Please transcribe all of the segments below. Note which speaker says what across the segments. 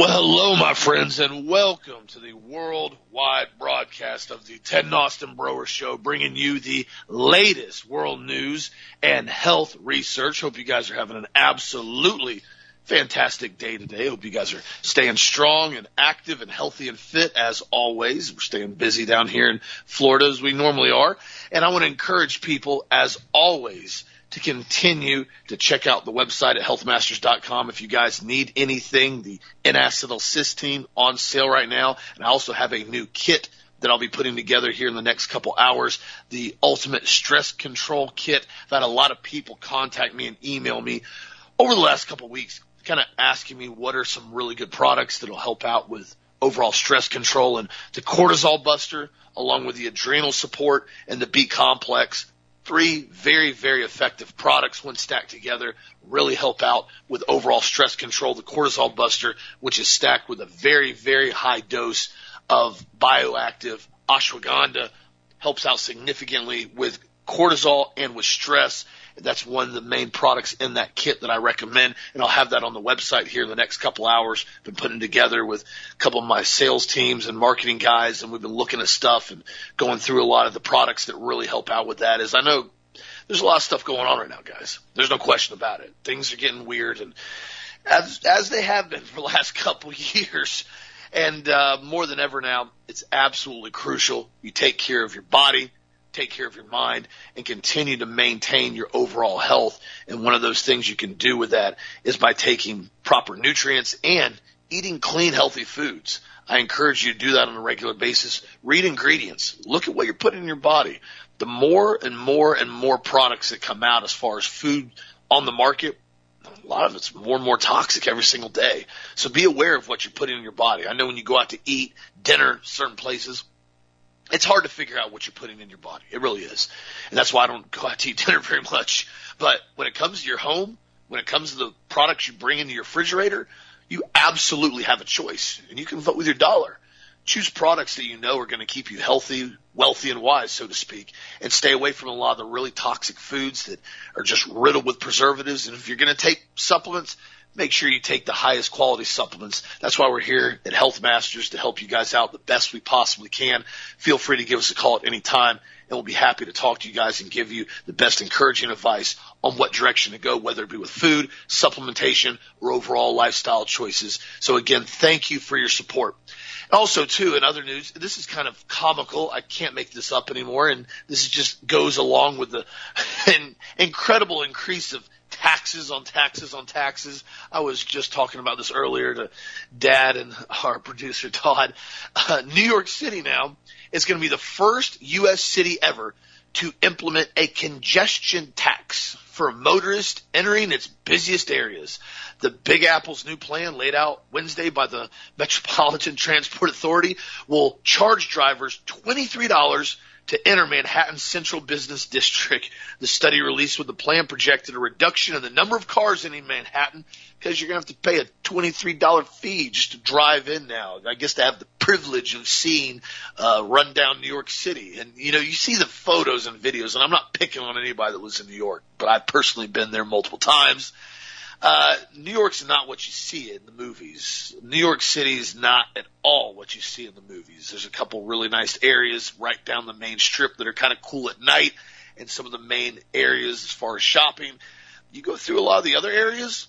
Speaker 1: Well, hello, my friends, and welcome to the worldwide broadcast of the Ted Austin Broer Show, bringing you the latest world news and health research. Hope you guys are having an absolutely fantastic day today. Hope you guys are staying strong and active and healthy and fit as always. We're staying busy down here in Florida as we normally are. And I want to encourage people, as always, to continue to check out the website at healthmasters.com if you guys need anything. The N-acetylcysteine on sale right now. And I also have a new kit that I'll be putting together here in the next couple hours. The ultimate stress control kit. I've had a lot of people contact me and email me over the last couple weeks, kind of asking me what are some really good products that'll help out with overall stress control and the cortisol buster along with the adrenal support and the B complex three very, very effective products when stacked together really help out with overall stress control. The cortisol buster, which is stacked with a very, very high dose of bioactive ashwagandha, helps out significantly with cortisol and with stress. That's one of the main products in that kit that I recommend, and I'll have that on the website here in the next couple hours. Been putting together with a couple of my sales teams and marketing guys, and we've been looking at stuff and going through a lot of the products that really help out with that. Is I know there's a lot of stuff going on right now, guys. There's no question about it. Things are getting weird, and as as they have been for the last couple of years, and uh, more than ever now, it's absolutely crucial you take care of your body, take care of your mind and continue to maintain your overall health. And one of those things you can do with that is by taking proper nutrients and eating clean, healthy foods. I encourage you to do that on a regular basis. Read ingredients. Look at what you're putting in your body. The more and more and more products that come out as far as food on the market, a lot of it's more and more toxic every single day. So be aware of what you're putting in your body. I know when you go out to eat dinner, certain places, it's hard to figure out what you're putting in your body. It really is. And that's why I don't go out to eat dinner very much. But when it comes to your home, when it comes to the products you bring into your refrigerator, you absolutely have a choice and you can vote with your dollar. Choose products that you know are going to keep you healthy, wealthy, and wise, so to speak, and stay away from a lot of the really toxic foods that are just riddled with preservatives. And if you're going to take supplements, make sure you take the highest quality supplements. That's why we're here at Health Masters to help you guys out the best we possibly can. Feel free to give us a call at any time and we'll be happy to talk to you guys and give you the best encouraging advice on what direction to go, whether it be with food, supplementation, or overall lifestyle choices. So again, thank you for your support. Also, too, in other news, this is kind of comical. I can't make this up anymore, and this just goes along with the incredible increase of taxes on taxes on taxes. I was just talking about this earlier to Dad and our producer Todd. Uh, New York City now is going to be the first U.S. city ever to implement a congestion tax for motorists entering its busiest areas. The Big Apple's new plan laid out Wednesday by the Metropolitan Transport Authority will charge drivers $23 to enter Manhattan's central business district. The study released with the plan projected a reduction in the number of cars in Manhattan because you're going to have to pay a $23 fee just to drive in now. I guess to have the privilege of seeing uh, rundown New York City. And, you know, you see the photos and videos, and I'm not picking on anybody that lives in New York, but I've personally been there multiple times. Uh, New York's not what you see in the movies. New York City is not at all what you see in the movies. There's a couple really nice areas right down the main strip that are kind of cool at night, and some of the main areas as far as shopping. You go through a lot of the other areas,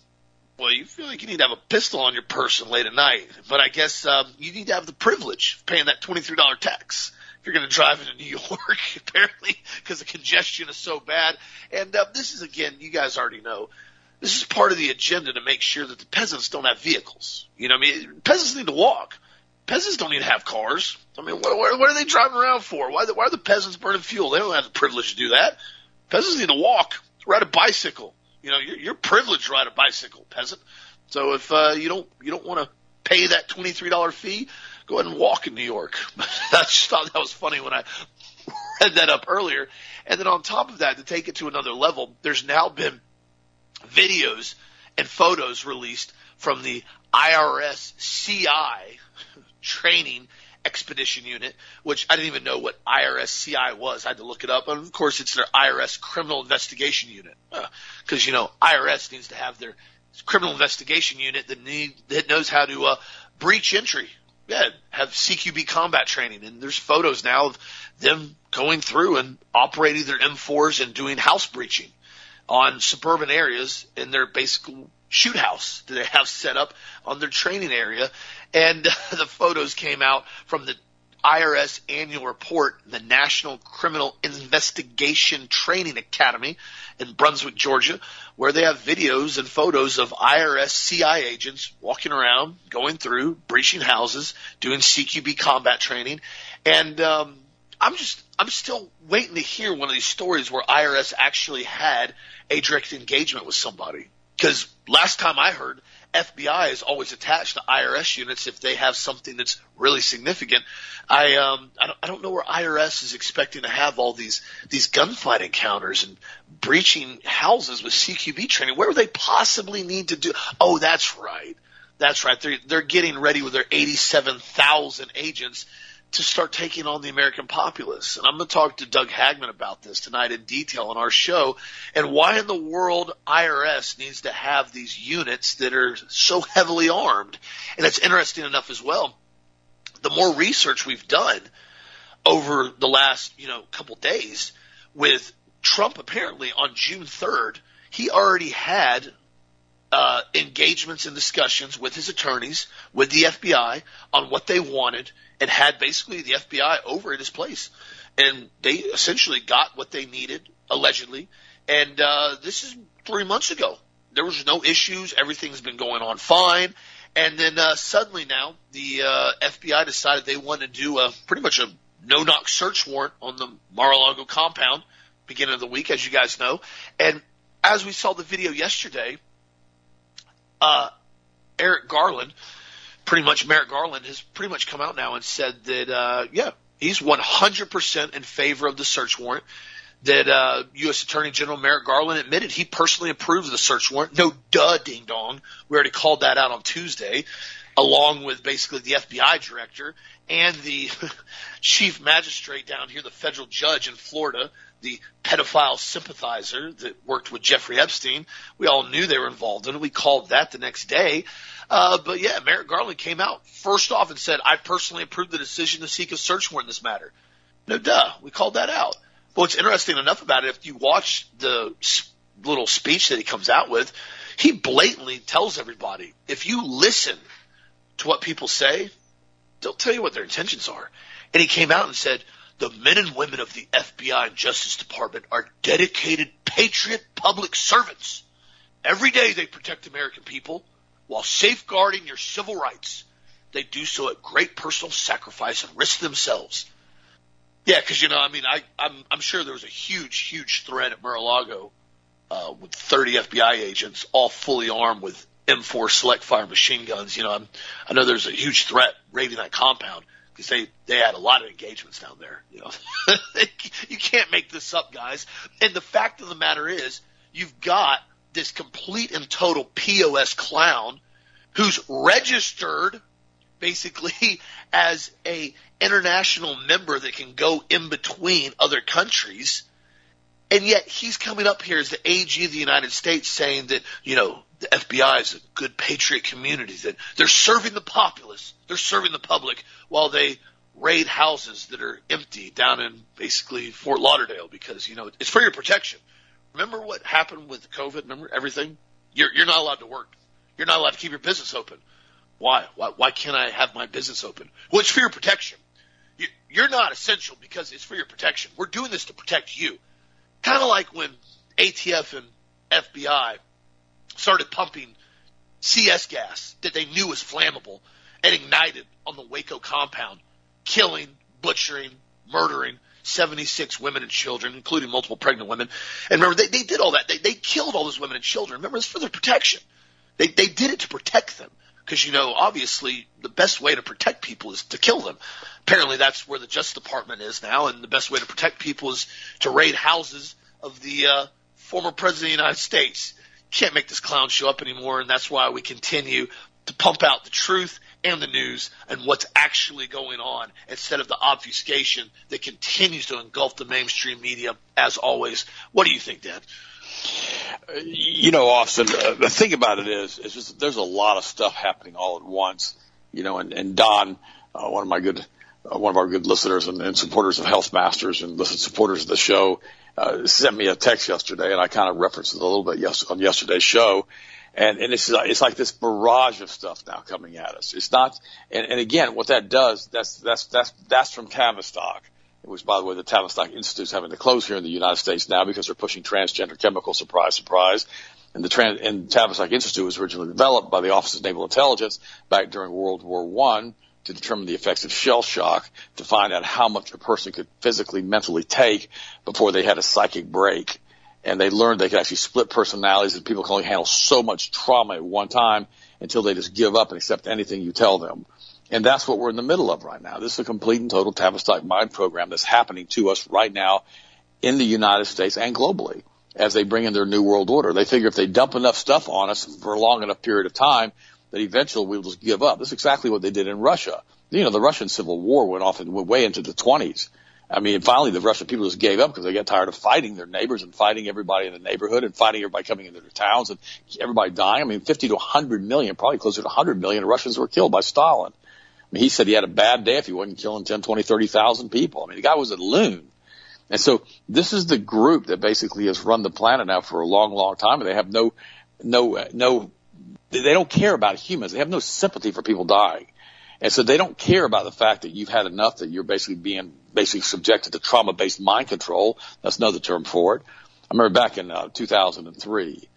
Speaker 1: well, you feel like you need to have a pistol on your person late at night. But I guess um, you need to have the privilege of paying that twenty-three dollar tax if you're going to drive into New York, apparently, because the congestion is so bad. And uh, this is again, you guys already know this is part of the agenda to make sure that the peasants don't have vehicles. You know, I mean, peasants need to walk. Peasants don't need to have cars. I mean, what, what, what are they driving around for? Why, why are the peasants burning fuel? They don't have the privilege to do that. Peasants need to walk, ride a bicycle. You know, you're, you're privileged to ride a bicycle, peasant. So if uh, you don't you don't want to pay that twenty three dollar fee, go ahead and walk in New York. I just thought that was funny when I read that up earlier. And then on top of that, to take it to another level, there's now been videos and photos released from the IRS CI training expedition unit, which I didn't even know what IRS CI was. I had to look it up. And of course, it's their IRS criminal investigation unit. Because, uh, you know, IRS needs to have their criminal investigation unit that need that knows how to uh, breach entry. Yeah, have CQB combat training, and there's photos now of them going through and operating their M4s and doing house breaching on suburban areas in their basic shoot house that they have set up on their training area. And the photos came out from the IRS annual report, the National Criminal Investigation Training Academy in Brunswick, Georgia, where they have videos and photos of IRS CI agents walking around, going through, breaching houses, doing CQB combat training. And, um, I'm just, I'm still waiting to hear one of these stories where IRS actually had a direct engagement with somebody. Cause last time I heard, FBI is always attached to IRS units if they have something that's really significant. I um I don't, I don't know where IRS is expecting to have all these these gunfight encounters and breaching houses with CQB training. Where would they possibly need to do? Oh, that's right. That's right. They're they're getting ready with their 87,000 agents to start taking on the American populace. And I'm going to talk to Doug Hagman about this tonight in detail on our show and why in the world IRS needs to have these units that are so heavily armed. And it's interesting enough as well. The more research we've done over the last, you know, couple days with Trump apparently on June 3rd, he already had uh, engagements and discussions with his attorneys, with the FBI on what they wanted and had basically the FBI over at his place. And they essentially got what they needed, allegedly. And uh, this is three months ago. There was no issues. Everything's been going on fine. And then uh, suddenly now the uh, FBI decided they wanted to do a pretty much a no knock search warrant on the Mar-a-Lago compound beginning of the week, as you guys know. And as we saw the video yesterday, uh, Eric Garland, pretty much Merrick Garland has pretty much come out now and said that, uh, yeah, he's 100% in favor of the search warrant. That uh, U.S. Attorney General Merrick Garland admitted he personally approved of the search warrant. No duh, ding dong. We already called that out on Tuesday, along with basically the FBI director and the chief magistrate down here, the federal judge in Florida, the pedophile sympathizer that worked with Jeffrey Epstein. We all knew they were involved in it. We called that the next day. Uh, but yeah, Merrick Garland came out first off and said, I personally approved the decision to seek a search warrant in this matter. No duh. We called that out. But what's interesting enough about it, if you watch the little speech that he comes out with, he blatantly tells everybody, if you listen to what people say, they'll tell you what their intentions are. And he came out and said, the men and women of the FBI and Justice Department are dedicated patriot public servants. Every day they protect American people while safeguarding your civil rights. They do so at great personal sacrifice and risk themselves. Yeah, because you know, I mean, I, I'm I'm sure there was a huge, huge threat at Mar-a-Lago uh, with 30 FBI agents, all fully armed with M4 select fire machine guns. You know, I'm, I know there's a huge threat raiding that compound because they they had a lot of engagements down there. You know, you can't make this up, guys. And the fact of the matter is, you've got this complete and total POS clown who's registered basically as a international member that can go in between other countries. And yet he's coming up here as the AG of the United States saying that, you know, the FBI is a good patriot community, that they're serving the populace, they're serving the public while they raid houses that are empty down in basically Fort Lauderdale because, you know, it's for your protection. Remember what happened with COVID? Remember everything? You're, you're not allowed to work. You're not allowed to keep your business open. Why? Why, why can't I have my business open? Well, it's for your protection. You, you're not essential because it's for your protection. We're doing this to protect you. Kind of like when ATF and FBI started pumping CS gas that they knew was flammable and ignited on the Waco compound, killing, butchering, murdering 76 women and children, including multiple pregnant women. And remember, they, they did all that. They, they killed all those women and children. Remember, it's for their protection. They, they did it to protect them. Because, you know, obviously the best way to protect people is to kill them. Apparently that's where the Justice Department is now, and the best way to protect people is to raid houses of the uh, former President of the United States. Can't make this clown show up anymore, and that's why we continue to pump out the truth and the news and what's actually going on instead of the obfuscation that continues to engulf the mainstream media as always. What do you think, Dan?
Speaker 2: You know, Austin, uh, the thing about it is, is just there's a lot of stuff happening all at once. You know, and, and Don, uh, one of my good, uh, one of our good listeners and, and supporters of Health Masters and listen supporters of the show, uh, sent me a text yesterday, and I kind of referenced it a little bit yes, on yesterday's show. And, and it's, it's like this barrage of stuff now coming at us. It's not, and, and again, what that does, that's, that's, that's, that's from Tavistock which by the way, the Tavistock Institute is having to close here in the United States now because they're pushing transgender chemicals. Surprise, surprise. And the trans- and Tavistock Institute was originally developed by the Office of Naval Intelligence back during World War One to determine the effects of shell shock to find out how much a person could physically, mentally take before they had a psychic break. And they learned they could actually split personalities and people can only handle so much trauma at one time until they just give up and accept anything you tell them. And that's what we're in the middle of right now. This is a complete and total Tavistock mind program that's happening to us right now in the United States and globally as they bring in their new world order. They figure if they dump enough stuff on us for a long enough period of time, that eventually we'll just give up. That's exactly what they did in Russia. You know, the Russian Civil War went off and went way into the 20s. I mean, finally the Russian people just gave up because they got tired of fighting their neighbors and fighting everybody in the neighborhood and fighting everybody coming into their towns and everybody dying. I mean, 50 to 100 million, probably closer to 100 million Russians were killed by Stalin mean, he said he had a bad day if he wasn't killing 10, 20, 30,000 people. I mean, the guy was a loon. And so this is the group that basically has run the planet now for a long, long time, and they have no, no, no, they don't care about humans. They have no sympathy for people dying. And so they don't care about the fact that you've had enough that you're basically being basically subjected to trauma-based mind control. That's another term for it. I remember back in uh, 2003,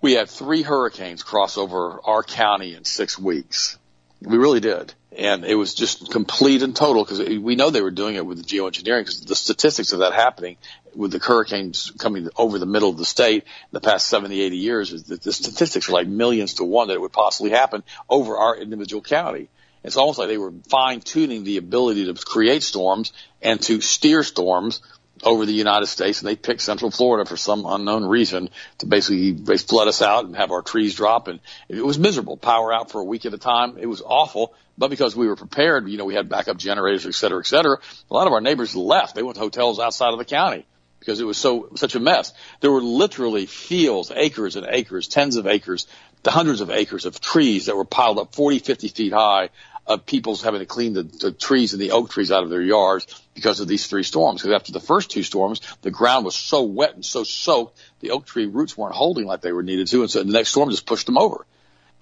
Speaker 2: we had three hurricanes cross over our county in six weeks. We really did and it was just complete and total because we know they were doing it with the geoengineering because the statistics of that happening with the hurricanes coming over the middle of the state in the past 70, 80 years is that the statistics are like millions to one that it would possibly happen over our individual county. It's almost like they were fine tuning the ability to create storms and to steer storms over the United States, and they picked Central Florida for some unknown reason to basically flood us out and have our trees drop, and it was miserable. Power out for a week at a time. It was awful, but because we were prepared, you know, we had backup generators, et cetera, et cetera. A lot of our neighbors left. They went to hotels outside of the county because it was so such a mess. There were literally fields, acres and acres, tens of acres, the hundreds of acres of trees that were piled up 40, 50 feet high of people's having to clean the, the trees and the oak trees out of their yards because of these three storms. Because after the first two storms, the ground was so wet and so soaked, the oak tree roots weren't holding like they were needed to, and so the next storm just pushed them over.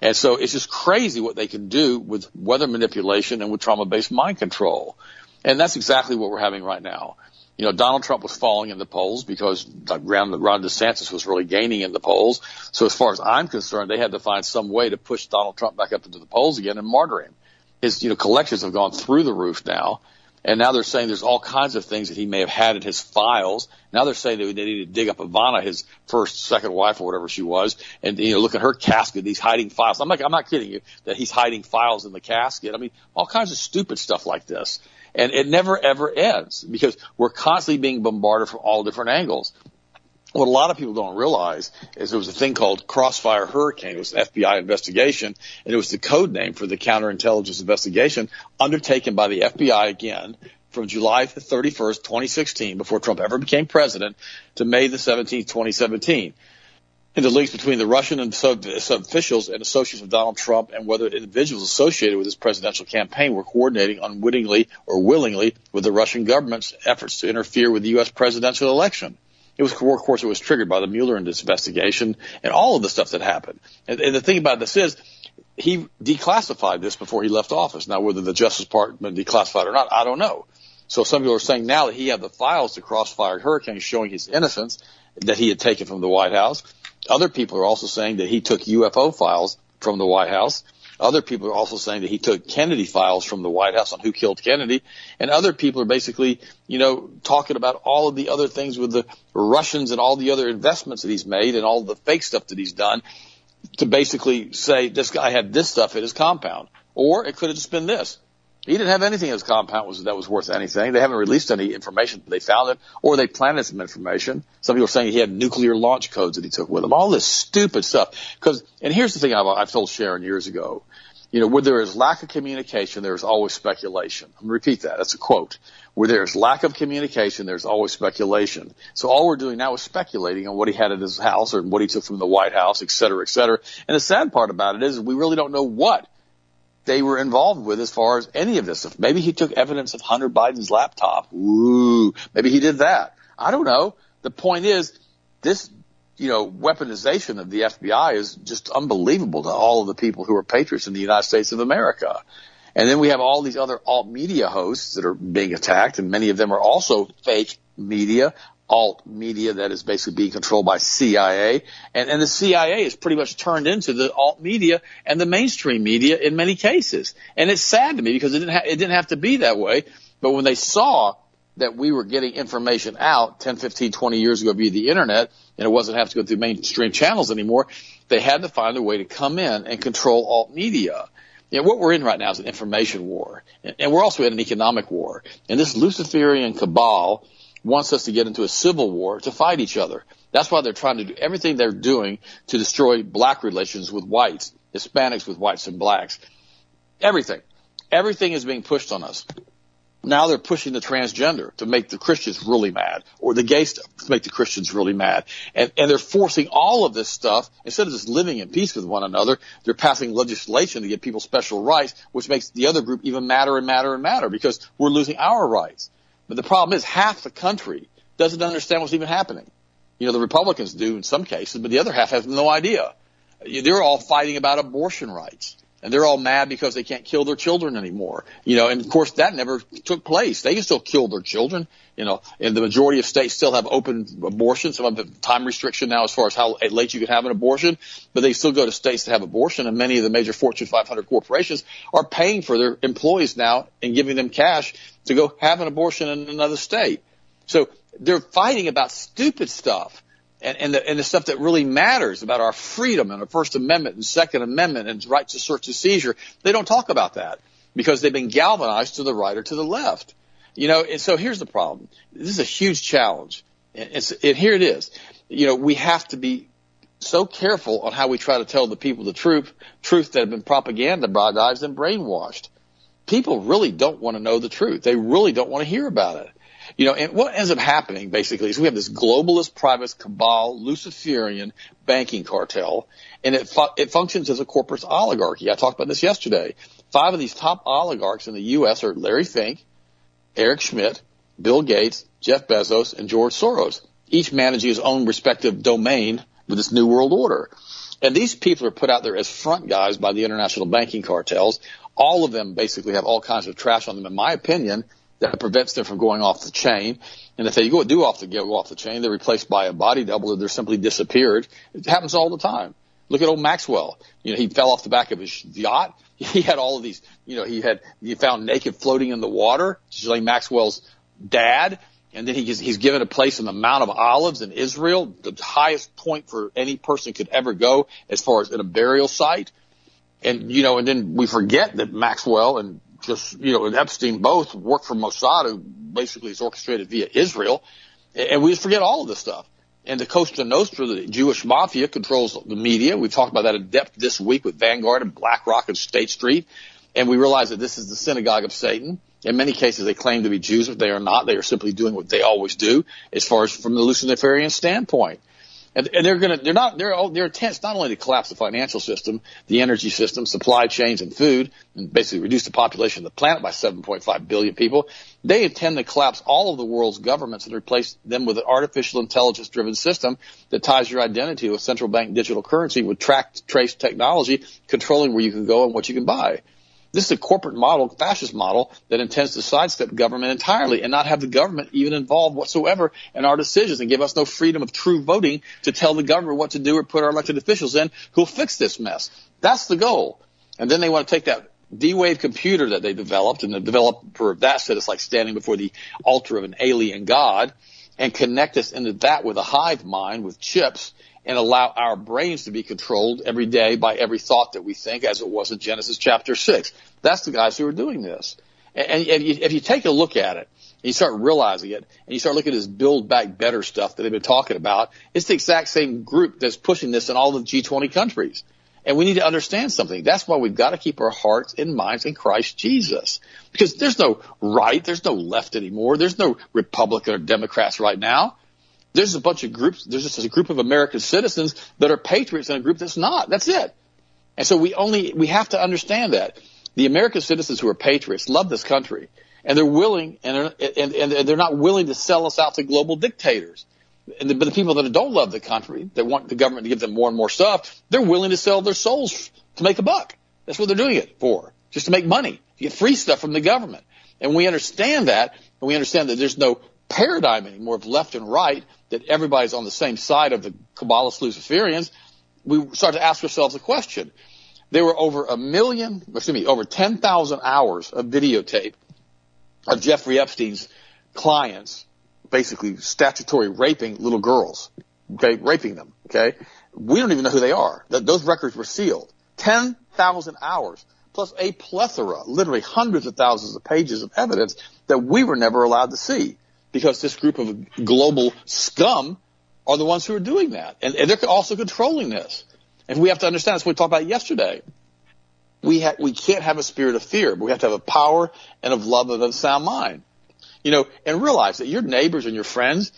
Speaker 2: And so it's just crazy what they can do with weather manipulation and with trauma-based mind control. And that's exactly what we're having right now. You know, Donald Trump was falling in the polls because Ron, DeSantis was really gaining in the polls. So as far as I'm concerned, they had to find some way to push Donald Trump back up into the polls again and martyr him his, you know, collections have gone through the roof now. And now they're saying there's all kinds of things that he may have had in his files. Now they're saying that they need to dig up Ivana, his first, second wife or whatever she was, and you know, look at her casket. He's hiding files. I'm like, I'm not kidding you that he's hiding files in the casket. I mean, all kinds of stupid stuff like this. And it never ever ends because we're constantly being bombarded from all different angles what a lot of people don't realize is there was a thing called Crossfire Hurricane. It was an FBI investigation, and it was the code name for the counterintelligence investigation undertaken by the FBI again from July 31st, 2016, before Trump ever became president, to May the 17th, 2017. And the links between the Russian and sub, sub officials and associates of Donald Trump and whether individuals associated with his presidential campaign were coordinating unwittingly or willingly with the Russian government's efforts to interfere with the U.S. presidential election. It was, of course, it was triggered by the Mueller investigation and all of the stuff that happened. And, and the thing about this is, he declassified this before he left office. Now, whether the Justice Department declassified or not, I don't know. So some people are saying now that he had the files to Crossfire Hurricane showing his innocence that he had taken from the White House. Other people are also saying that he took UFO files from the White House other people are also saying that he took Kennedy files from the White House on who killed Kennedy. And other people are basically, you know, talking about all of the other things with the Russians and all the other investments that he's made and all the fake stuff that he's done to basically say this guy had this stuff in his compound. Or it could have just been this. He didn't have anything in his compound was, that was worth anything. They haven't released any information. They found it, or they planted some information. Some people are saying he had nuclear launch codes that he took with him. All this stupid stuff. Because, and here's the thing I've, I've told Sharon years ago You know, where there is lack of communication, there is always speculation. I'm repeat that. That's a quote. Where there is lack of communication, there's always speculation. So all we're doing now is speculating on what he had at his house or what he took from the White House, et cetera, et cetera. And the sad part about it is we really don't know what they were involved with as far as any of this. Maybe he took evidence of Hunter Biden's laptop. Ooh, maybe he did that. I don't know. The point is, this you know, weaponization of the FBI is just unbelievable to all of the people who are patriots in the United States of America. And then we have all these other alt media hosts that are being attacked, and many of them are also fake media, alt media that is basically being controlled by CIA. And, and the CIA is pretty much turned into the alt media and the mainstream media in many cases. And it's sad to me because it didn't, ha- it didn't have to be that way. But when they saw that we were getting information out 10, 15, 20 years ago via the internet, and it wasn't have to go through mainstream channels anymore. They had to find a way to come in and control alt media. You know, what we're in right now is an information war, and we're also in an economic war. And this Luciferian cabal wants us to get into a civil war to fight each other. That's why they're trying to do everything they're doing to destroy black relations with whites, Hispanics with whites and blacks. Everything. Everything is being pushed on us. Now they're pushing the transgender to make the Christians really mad, or the gay stuff to make the Christians really mad. And, and they're forcing all of this stuff, instead of just living in peace with one another, they're passing legislation to give people special rights, which makes the other group even madder and madder and madder because we're losing our rights. But the problem is half the country doesn't understand what's even happening. You know, the Republicans do in some cases, but the other half has no idea. They're all fighting about abortion rights and they're all mad because they can't kill their children anymore. You know, and of course that never took place. They can still kill their children. You know, and the majority of states still have open abortion. Some of the time restriction now as far as how late you can have an abortion, but they still go to states to have abortion. And many of the major Fortune 500 corporations are paying for their employees now and giving them cash to go have an abortion in another state. So they're fighting about stupid stuff and, and, the, and the stuff that really matters about our freedom and our First Amendment and Second Amendment and rights to search and seizure, they don't talk about that because they've been galvanized to the right or to the left. You know, and so here's the problem. This is a huge challenge. And, and here it is. You know, we have to be so careful on how we try to tell the people the truth, truth that have been propagandized and brainwashed. People really don't want to know the truth. They really don't want to hear about it. You know, and what ends up happening basically is we have this globalist private cabal, Luciferian banking cartel, and it fu- it functions as a corporate oligarchy. I talked about this yesterday. Five of these top oligarchs in the U.S. are Larry Fink, Eric Schmidt, Bill Gates, Jeff Bezos, and George Soros, each managing his own respective domain with this new world order. And these people are put out there as front guys by the international banking cartels. All of them basically have all kinds of trash on them, in my opinion, that prevents them from going off the chain. And if they go do off the go off the chain, they're replaced by a body double or they're simply disappeared. It happens all the time. Look at old Maxwell. You know, he fell off the back of his yacht. He had all of these, you know, he had, he found naked floating in the water, like Maxwell's dad. And then he, he's given a place in the Mount of Olives in Israel, the highest point for any person could ever go as far as in a burial site. And, you know, and then we forget that Maxwell and just, you know, and Epstein both worked for Mossad, who basically is orchestrated via Israel. And we just forget all of this stuff. And the Cosa Nostra, the Jewish mafia, controls the media. We've talked about that in depth this week with Vanguard and BlackRock and State Street. And we realize that this is the synagogue of Satan. In many cases, they claim to be Jews, but they are not. They are simply doing what they always do, as far as from the Luciferian standpoint. And, and they're going to, they're not, they're, they're intent not only to collapse the financial system, the energy system, supply chains and food, and basically reduce the population of the planet by 7.5 billion people. They intend to collapse all of the world's governments and replace them with an artificial intelligence driven system that ties your identity a central bank digital currency with track trace technology controlling where you can go and what you can buy. This is a corporate model, fascist model that intends to sidestep government entirely and not have the government even involved whatsoever in our decisions and give us no freedom of true voting to tell the government what to do or put our elected officials in who'll fix this mess. That's the goal. And then they want to take that D-Wave computer that they developed and the developer of that said it's like standing before the altar of an alien god and connect us into that with a hive mind with chips and allow our brains to be controlled every day by every thought that we think, as it was in Genesis chapter 6. That's the guys who are doing this. And, and if you take a look at it, and you start realizing it, and you start looking at this build back better stuff that they've been talking about, it's the exact same group that's pushing this in all the G20 countries. And we need to understand something. That's why we've got to keep our hearts and minds in Christ Jesus. Because there's no right, there's no left anymore, there's no Republican or Democrats right now. There's a bunch of groups, there's just a group of American citizens that are patriots and a group that's not. That's it. And so we only, we have to understand that. The American citizens who are patriots love this country and they're willing and, and, and they're not willing to sell us out to global dictators. And the, but the people that don't love the country, that want the government to give them more and more stuff, they're willing to sell their souls to make a buck. That's what they're doing it for, just to make money, to get free stuff from the government. And we understand that, and we understand that there's no paradigm anymore of left and right, that everybody's on the same side of the Kabbalist Luciferians. We start to ask ourselves a question. There were over a million, excuse me, over 10,000 hours of videotape of Jeffrey Epstein's clients basically statutory raping little girls, okay, raping them, okay? We don't even know who they are. those records were sealed. 10,000 hours plus a plethora, literally hundreds of thousands of pages of evidence that we were never allowed to see because this group of global scum are the ones who are doing that. And, and they're also controlling this. And we have to understand, that's what we talked about yesterday. We, ha- we can't have a spirit of fear, but we have to have a power and of love and of sound mind. You know, and realize that your neighbors and your friends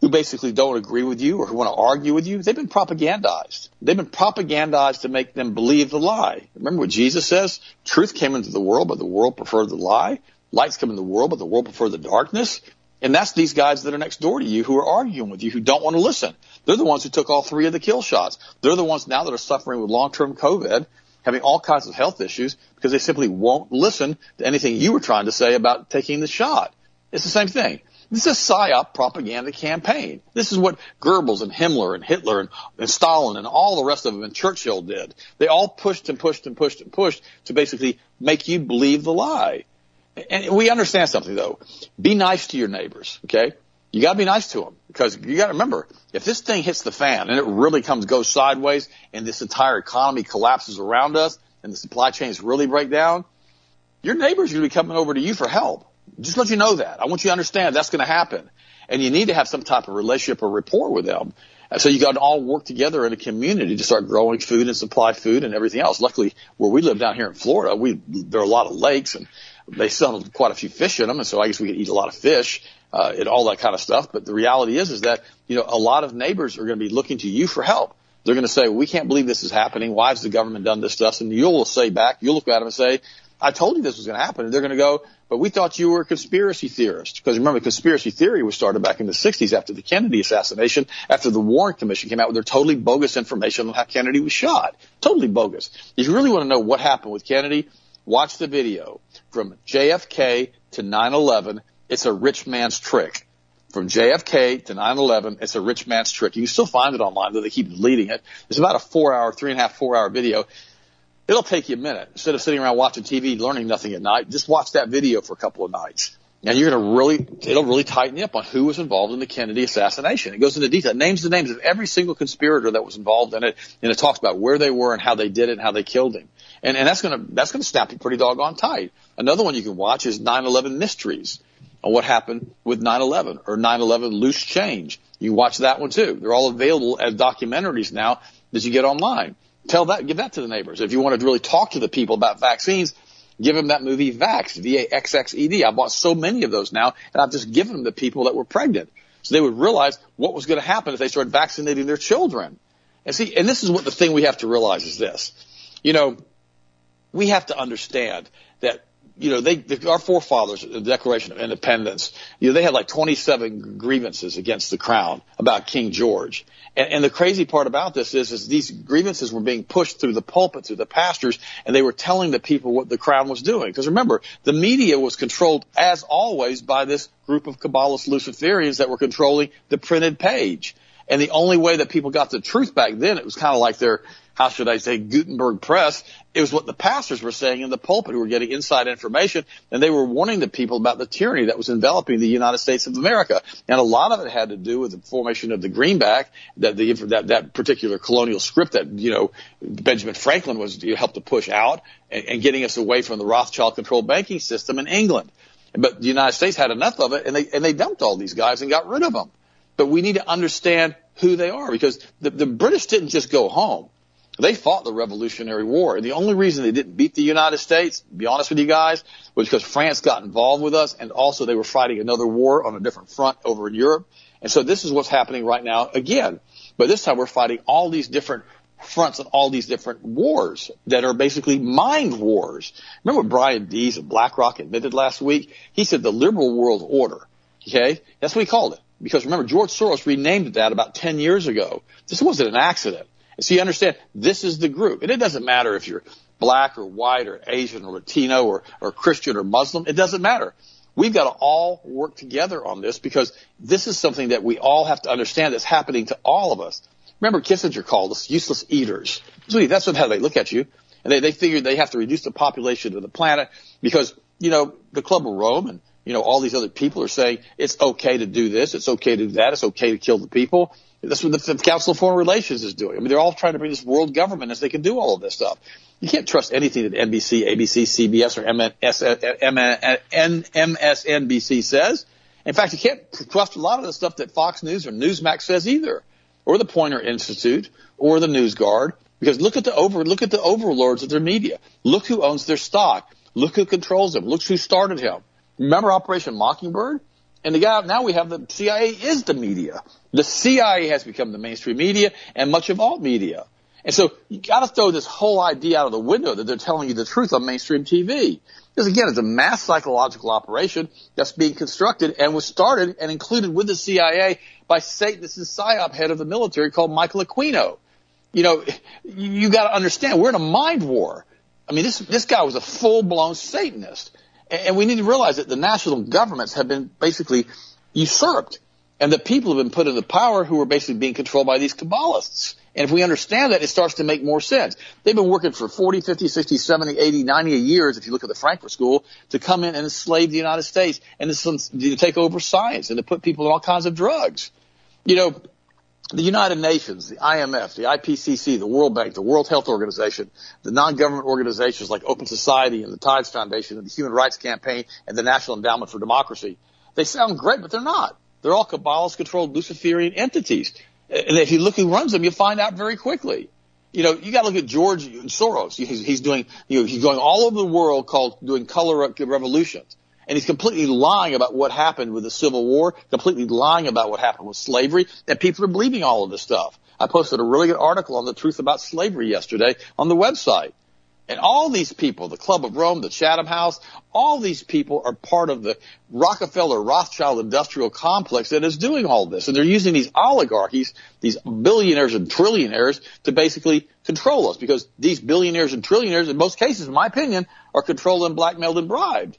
Speaker 2: who basically don't agree with you or who want to argue with you, they've been propagandized. They've been propagandized to make them believe the lie. Remember what Jesus says? Truth came into the world, but the world preferred the lie. Lights come into the world, but the world preferred the darkness. And that's these guys that are next door to you who are arguing with you, who don't want to listen. They're the ones who took all three of the kill shots. They're the ones now that are suffering with long-term COVID, having all kinds of health issues because they simply won't listen to anything you were trying to say about taking the shot. It's the same thing. This is a psyop propaganda campaign. This is what Goebbels and Himmler and Hitler and, and, Stalin and all the rest of them and Churchill did. They all pushed and pushed and pushed and pushed to basically make you believe the lie. And we understand something though. Be nice to your neighbors, okay? You gotta be nice to them because you gotta remember, if this thing hits the fan and it really comes, goes sideways and this entire economy collapses around us and the supply chains really break down, your neighbors are gonna be coming over to you for help. Just let you know that. I want you to understand that's gonna happen. And you need to have some type of relationship or rapport with them. So you got to all work together in a community to start growing food and supply food and everything else. Luckily, where we live down here in Florida, we there are a lot of lakes and they sell quite a few fish in them, and so I guess we could eat a lot of fish uh, and all that kind of stuff. But the reality is, is that you know a lot of neighbors are going to be looking to you for help. They're going to say, "We can't believe this is happening. Why has the government done this to us?" And you'll say back, you'll look at them and say, "I told you this was going to happen." And they're going to go, "But we thought you were a conspiracy theorist." Because remember, conspiracy theory was started back in the '60s after the Kennedy assassination, after the Warren Commission came out with their totally bogus information on how Kennedy was shot. Totally bogus. If you really want to know what happened with Kennedy, Watch the video from JFK to 9/11. It's a rich man's trick. From JFK to 9/11, it's a rich man's trick. You can still find it online, though they keep deleting it. It's about a four-hour, three and a half, four-hour video. It'll take you a minute instead of sitting around watching TV, learning nothing at night. Just watch that video for a couple of nights. And you're going to really, it'll really tighten you up on who was involved in the Kennedy assassination. It goes into detail. It names the names of every single conspirator that was involved in it, and it talks about where they were and how they did it and how they killed him. And, and that's going to, that's going to snap you pretty doggone tight. Another one you can watch is 9-11 Mysteries on what happened with 9-11 or 9-11 Loose Change. You watch that one too. They're all available as documentaries now that you get online. Tell that, give that to the neighbors. If you want to really talk to the people about vaccines, give them that movie Vax, V-A-X-X-E-D. I bought so many of those now, and I've just given them to people that were pregnant. So they would realize what was going to happen if they started vaccinating their children. And see, and this is what the thing we have to realize is this. You know, we have to understand that you know, they, our forefathers, the Declaration of Independence, you know, they had like 27 grievances against the crown about King George. And, and the crazy part about this is, is these grievances were being pushed through the pulpit, through the pastors, and they were telling the people what the crown was doing. Because remember, the media was controlled, as always, by this group of Kabbalist Luciferians that were controlling the printed page. And the only way that people got the truth back then, it was kind of like their, how should I say, Gutenberg press. It was what the pastors were saying in the pulpit who were getting inside information and they were warning the people about the tyranny that was enveloping the United States of America. And a lot of it had to do with the formation of the greenback, that the, that, that particular colonial script that, you know, Benjamin Franklin was, you helped to push out and, and getting us away from the Rothschild controlled banking system in England. But the United States had enough of it and they, and they dumped all these guys and got rid of them. But we need to understand who they are because the, the British didn't just go home. They fought the Revolutionary War. And the only reason they didn't beat the United States, be honest with you guys, was because France got involved with us and also they were fighting another war on a different front over in Europe. And so this is what's happening right now again. But this time we're fighting all these different fronts and all these different wars that are basically mind wars. Remember what Brian Deese of BlackRock admitted last week? He said the liberal world order. Okay? That's what he called it. Because remember, George Soros renamed it that about 10 years ago. This wasn't an accident. So you understand, this is the group. And it doesn't matter if you're black or white or Asian or Latino or, or Christian or Muslim. It doesn't matter. We've got to all work together on this because this is something that we all have to understand that's happening to all of us. Remember Kissinger called us useless eaters. That's what, how they look at you. And they, they figured they have to reduce the population of the planet because, you know, the Club of Rome and, you know, all these other people are saying it's okay to do this. It's okay to do that. It's okay to kill the people. That's what the Council of Foreign Relations is doing. I mean, they're all trying to bring this world government as they can do all of this stuff. You can't trust anything that NBC, ABC, CBS, or MSNBC uh, says. In fact, you can't trust a lot of the stuff that Fox News or Newsmax says either, or the Poynter Institute, or the News Guard. Because look at the over, look at the overlords of their media. Look who owns their stock. Look who controls them. Look who started him. Remember Operation Mockingbird? And the guy, now we have the CIA is the media. The CIA has become the mainstream media and much of all media. And so you gotta throw this whole idea out of the window that they're telling you the truth on mainstream TV. Because again, it's a mass psychological operation that's being constructed and was started and included with the CIA by Satanist and PSYOP head of the military called Michael Aquino. You know, you gotta understand, we're in a mind war. I mean, this, this guy was a full blown Satanist. And we need to realize that the national governments have been basically usurped. And the people have been put into power who are basically being controlled by these Kabbalists. And if we understand that, it starts to make more sense. They've been working for 40, 50, 60, 70, 80, 90 years, if you look at the Frankfurt School, to come in and enslave the United States and to take over science and to put people on all kinds of drugs. You know, the United Nations, the IMF, the IPCC, the World Bank, the World Health Organization, the non-government organizations like Open Society and the Tides Foundation and the Human Rights Campaign and the National Endowment for Democracy. They sound great, but they're not. They're all Kabbalist controlled Luciferian entities. And if you look who runs them, you'll find out very quickly. You know, you got to look at George Soros. He's, he's doing, you know, he's going all over the world called doing color revolutions. And he's completely lying about what happened with the Civil War, completely lying about what happened with slavery, and people are believing all of this stuff. I posted a really good article on the truth about slavery yesterday on the website. And all these people, the Club of Rome, the Chatham House, all these people are part of the Rockefeller Rothschild industrial complex that is doing all this. And they're using these oligarchies, these billionaires and trillionaires to basically control us because these billionaires and trillionaires, in most cases, in my opinion, are controlled and blackmailed and bribed.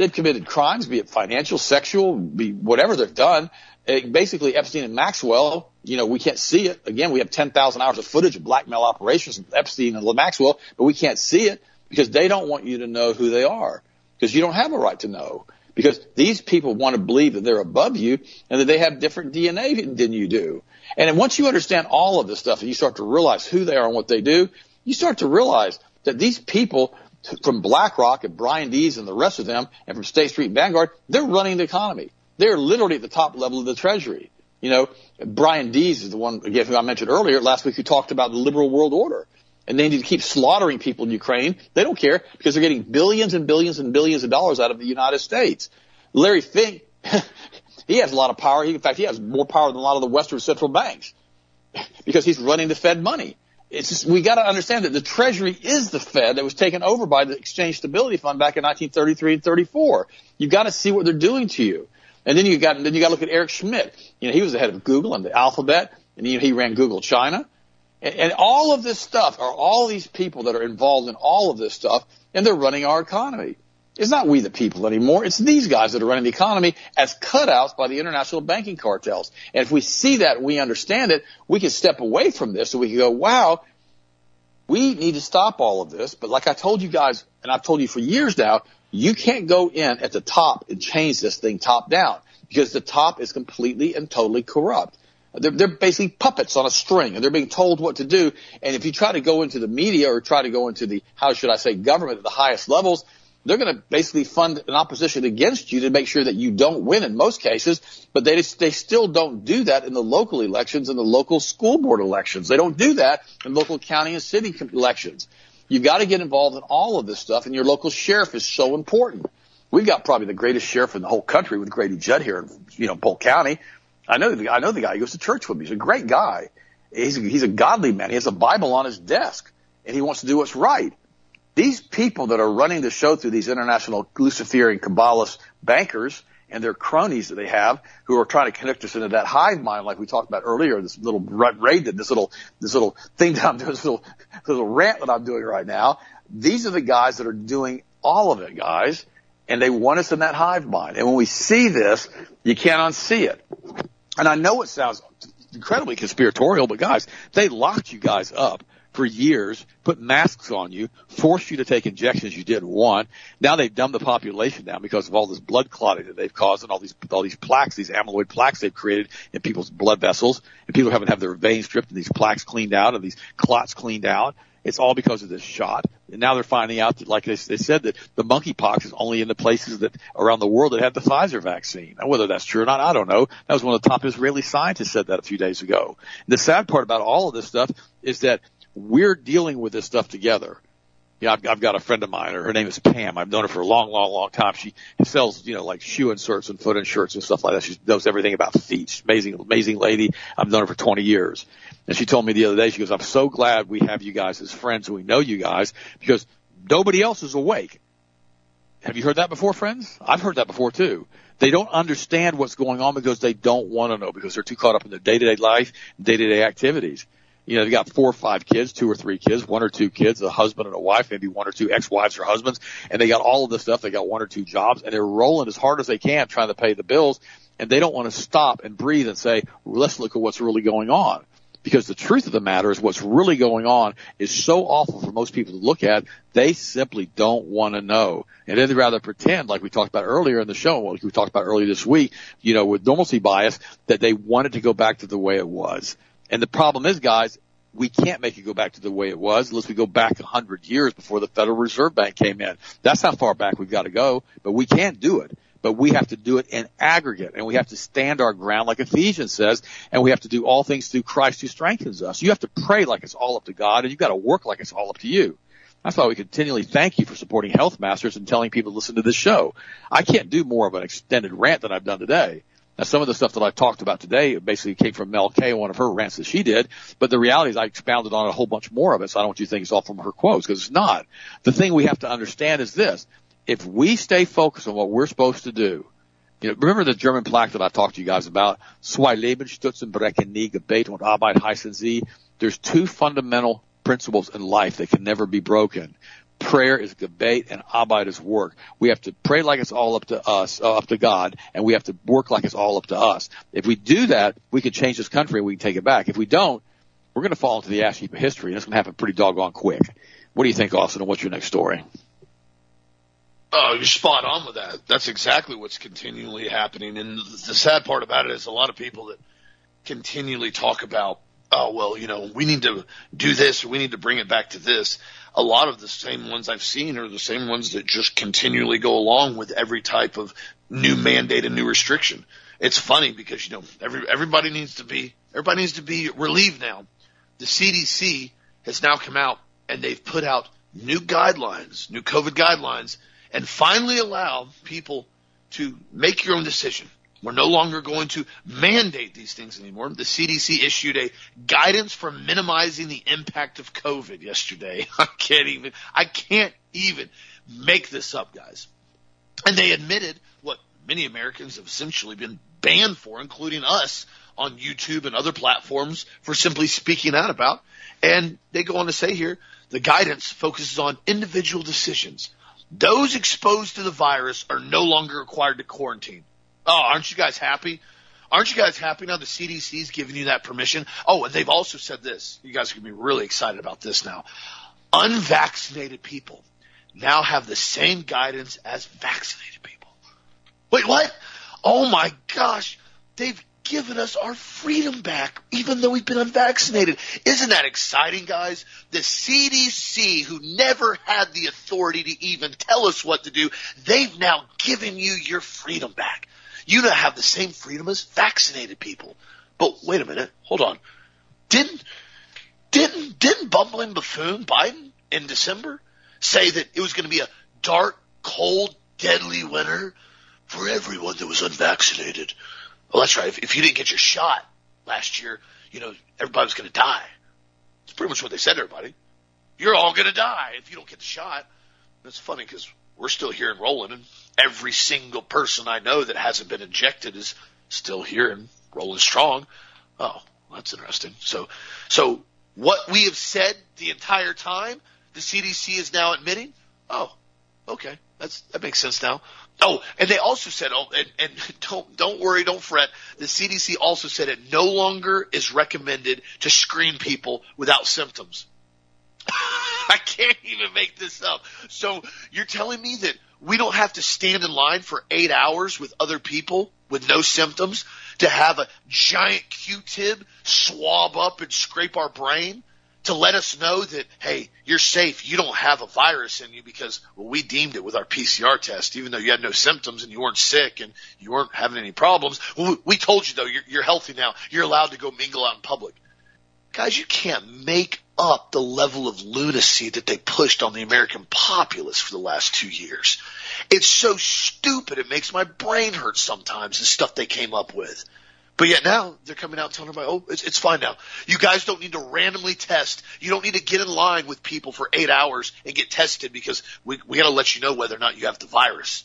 Speaker 2: They've committed crimes, be it financial, sexual, be whatever they've done. Uh, basically, Epstein and Maxwell, you know, we can't see it. Again, we have 10,000 hours of footage of blackmail operations with Epstein and Maxwell, but we can't see it because they don't want you to know who they are because you don't have a right to know because these people want to believe that they're above you and that they have different DNA than you do. And once you understand all of this stuff and you start to realize who they are and what they do, you start to realize that these people from BlackRock and Brian Deese and the rest of them and from State Street Vanguard, they're running the economy. They're literally at the top level of the treasury. You know, Brian Deese is the one, again, who I mentioned earlier last week who talked about the liberal world order. And they need to keep slaughtering people in Ukraine. They don't care because they're getting billions and billions and billions of dollars out of the United States. Larry Fink, he has a lot of power. He, in fact, he has more power than a lot of the Western central banks because he's running the Fed money. It's we got to understand that the Treasury is the Fed that was taken over by the Exchange Stability Fund back in 1933 and 34. You got to see what they're doing to you. And then you got then you got to look at Eric Schmidt. You know, he was the head of Google and the Alphabet, and know, he ran Google China. And, and all of this stuff are all these people that are involved in all of this stuff, and they're running our economy. It's not we the people anymore. It's these guys that are running the economy as cutouts by the international banking cartels. And if we see that we understand it, we can step away from this and we can go, wow, we need to stop all of this. But like I told you guys, and I've told you for years now, you can't go in at the top and change this thing top down because the top is completely and totally corrupt. They're, they're basically puppets on a string and they're being told what to do. And if you try to go into the media or try to go into the, how should I say, government at the highest levels, they're going to basically fund an opposition against you to make sure that you don't win in most cases. But they they still don't do that in the local elections and the local school board elections. They don't do that in local county and city elections. You've got to get involved in all of this stuff, and your local sheriff is so important. We've got probably the greatest sheriff in the whole country with Grady Judd here in you know Polk County. I know the I know the guy. He goes to church with me. He's a great guy. He's a, he's a godly man. He has a Bible on his desk, and he wants to do what's right. These people that are running the show through these international Luciferian Kabbalist bankers and their cronies that they have who are trying to connect us into that hive mind like we talked about earlier, this little raid that this little, this little thing that I'm doing, this little, little rant that I'm doing right now. These are the guys that are doing all of it, guys. And they want us in that hive mind. And when we see this, you can't unsee it. And I know it sounds incredibly conspiratorial, but guys, they locked you guys up for years, put masks on you, forced you to take injections you didn't want. Now they've dumbed the population down because of all this blood clotting that they've caused and all these all these plaques, these amyloid plaques they've created in people's blood vessels, and people haven't had their veins stripped and these plaques cleaned out and these clots cleaned out. It's all because of this shot. And now they're finding out that, like they, they said, that the monkeypox is only in the places that around the world that have the Pfizer vaccine. Now, whether that's true or not, I don't know. That was one of the top Israeli scientists said that a few days ago. And the sad part about all of this stuff is that we're dealing with this stuff together. Yeah, I've, I've got a friend of mine, or her name is Pam. I've known her for a long, long, long time. She sells, you know, like shoe inserts and foot inserts and stuff like that. She knows everything about feet. She's amazing, amazing lady. I've known her for 20 years. And she told me the other day, she goes, I'm so glad we have you guys as friends and we know you guys because nobody else is awake. Have you heard that before, friends? I've heard that before too. They don't understand what's going on because they don't want to know because they're too caught up in their day-to-day life, day-to-day activities you know, they got four or five kids, two or three kids, one or two kids, a husband and a wife, maybe one or two ex-wives or husbands, and they got all of this stuff. They got one or two jobs and they're rolling as hard as they can trying to pay the bills. And they don't want to stop and breathe and say, let's look at what's really going on. Because the truth of the matter is what's really going on is so awful for most people to look at, they simply don't want to know. And they'd rather pretend, like we talked about earlier in the show, like we talked about earlier this week, you know, with normalcy bias, that they wanted to go back to the way it was. And the problem is, guys, we can't make it go back to the way it was unless we go back a hundred years before the Federal Reserve Bank came in. That's how far back we've got to go, but we can't do it. But we have to do it in aggregate and we have to stand our ground like Ephesians says and we have to do all things through Christ who strengthens us. You have to pray like it's all up to God and you've got to work like it's all up to you. That's why we continually thank you for supporting Health Masters and telling people to listen to this show. I can't do more of an extended rant than I've done today. Now, some of the stuff that I've talked about today basically came from Mel K, one of her rants that she did. But the reality is I expounded on a whole bunch more of it. So I don't want you to think it's all from her quotes because it's not. The thing we have to understand is this. If we stay focused on what we're supposed to do, you know, remember the German plaque that I talked to you guys about? Zwei Lebensstützen brechen nie Gebet und Arbeit heißen sie. There's two fundamental principles in life that can never be broken prayer is Gebet and Arbeit is work. We have to pray like it's all up to us, uh, up to God, and we have to work like it's all up to us. If we do that, we can change this country and we can take it back. If we don't, we're going to fall into the ash heap of history, and it's going to happen pretty doggone quick. What do you think, Austin, and what's your next story?
Speaker 1: Oh, you're spot on with that. That's exactly what's continually happening. And the sad part about it is a lot of people that continually talk about, oh, well, you know, we need to do this we need to bring it back to this a lot of the same ones I've seen are the same ones that just continually go along with every type of new mandate and new restriction. It's funny because you know every everybody needs to be everybody needs to be relieved now. The CDC has now come out and they've put out new guidelines, new COVID guidelines, and finally allow people to make your own decision. We're no longer going to mandate these things anymore. The CDC issued a guidance for minimizing the impact of COVID yesterday. I can't even, I can't even make this up, guys. And they admitted what many Americans have essentially been banned for, including us on YouTube and other platforms for simply speaking out about. And they go on to say here, the guidance focuses on individual decisions. Those exposed to the virus are no longer required to quarantine. Oh, aren't you guys happy? Aren't you guys happy now the CDC's giving you that permission? Oh, and they've also said this. You guys are going to be really excited about this now. Unvaccinated people now have the same guidance as vaccinated people. Wait, what? Oh my gosh. They've given us our freedom back, even though we've been unvaccinated. Isn't that exciting, guys? The CDC, who never had the authority to even tell us what to do, they've now given you your freedom back. You now have the same freedom as vaccinated people. But wait a minute, hold on. Didn't didn't didn't bumbling buffoon Biden in December say that it was going to be a dark, cold, deadly winter for everyone that was unvaccinated? Well, that's right. If, if you didn't get your shot last year, you know everybody was going to die. It's pretty much what they said to everybody. You're all going to die if you don't get the shot. It's funny because we're still here and rolling, and every single person I know that hasn't been injected is still here and rolling strong. Oh, that's interesting. So, so what we have said the entire time, the CDC is now admitting. Oh, okay, that's that makes sense now. Oh, and they also said, oh, and, and don't don't worry, don't fret. The CDC also said it no longer is recommended to screen people without symptoms. I can't even make this up. So you're telling me that we don't have to stand in line for eight hours with other people with no symptoms to have a giant Q-tip swab up and scrape our brain to let us know that, hey, you're safe. You don't have a virus in you because, well, we deemed it with our PCR test, even though you had no symptoms and you weren't sick and you weren't having any problems. Well, we told you though, you're, you're healthy now. You're allowed to go mingle out in public. Guys, you can't make up the level of lunacy that they pushed on the American populace for the last two years. It's so stupid it makes my brain hurt sometimes, the stuff they came up with. But yet now they're coming out telling everybody, oh, it's, it's fine now. You guys don't need to randomly test. You don't need to get in line with people for eight hours and get tested because we, we got to let you know whether or not you have the virus.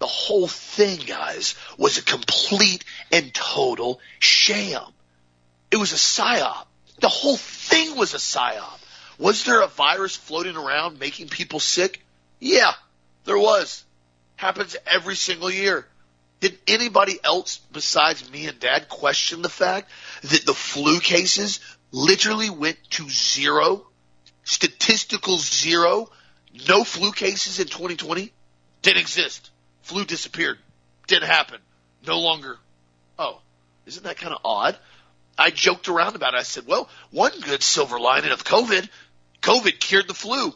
Speaker 1: The whole thing, guys, was a complete and total sham. It was a psyop. The whole thing was a psyop. Was there a virus floating around making people sick? Yeah, there was. Happens every single year. Did anybody else besides me and dad question the fact that the flu cases literally went to zero? Statistical zero? No flu cases in 2020? Didn't exist. Flu disappeared. Didn't happen. No longer. Oh, isn't that kind of odd? I joked around about it. I said, well, one good silver lining of COVID, COVID cured the flu.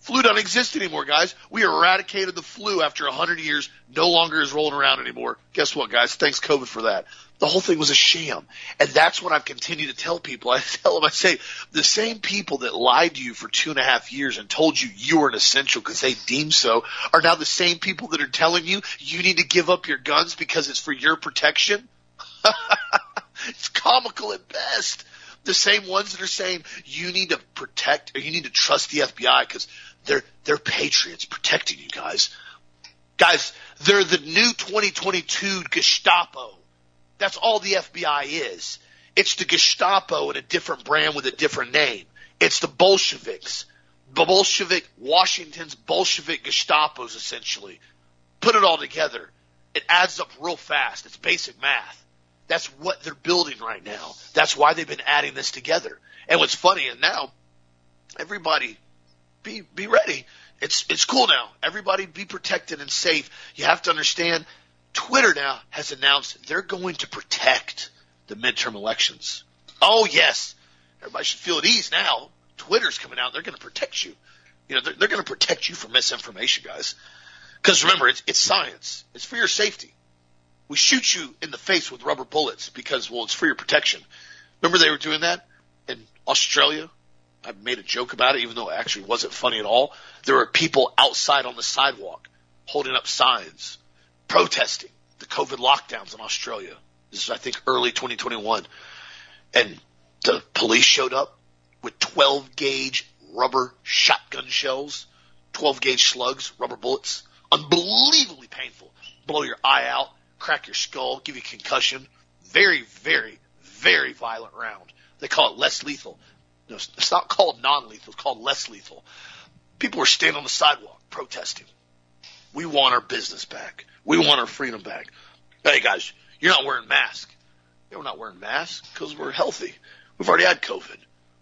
Speaker 1: Flu doesn't exist anymore, guys. We eradicated the flu after a hundred years. No longer is rolling around anymore. Guess what, guys? Thanks COVID for that. The whole thing was a sham. And that's what I've continued to tell people. I tell them, I say, the same people that lied to you for two and a half years and told you you were an essential because they deemed so are now the same people that are telling you you need to give up your guns because it's for your protection. it's comical at best. The same ones that are saying you need to protect or you need to trust the FBI because they're they're patriots protecting you guys. Guys, they're the new 2022 Gestapo. That's all the FBI is. It's the Gestapo in a different brand with a different name. It's the Bolsheviks. The Bolshevik, Washington's Bolshevik Gestapos essentially. Put it all together. It adds up real fast. It's basic math. That's what they're building right now. That's why they've been adding this together. And what's funny, and now everybody be be ready. It's it's cool now. Everybody be protected and safe. You have to understand Twitter now has announced they're going to protect the midterm elections. Oh yes. Everybody should feel at ease now. Twitter's coming out. They're going to protect you. You know, they're, they're going to protect you from misinformation, guys. Because remember, it's, it's science. It's for your safety. We shoot you in the face with rubber bullets because, well, it's for your protection. Remember they were doing that in Australia I made a joke about it, even though it actually wasn't funny at all. There were people outside on the sidewalk holding up signs, protesting the COVID lockdowns in Australia. This is, I think, early 2021. And the police showed up with 12 gauge rubber shotgun shells, 12 gauge slugs, rubber bullets. Unbelievably painful. Blow your eye out, crack your skull, give you concussion. Very, very, very violent round. They call it less lethal. No, it's not called non-lethal. It's called less lethal. People were standing on the sidewalk protesting. We want our business back. We want our freedom back. Hey guys, you're not wearing masks. Yeah, we're not wearing masks because we're healthy. We've already had COVID.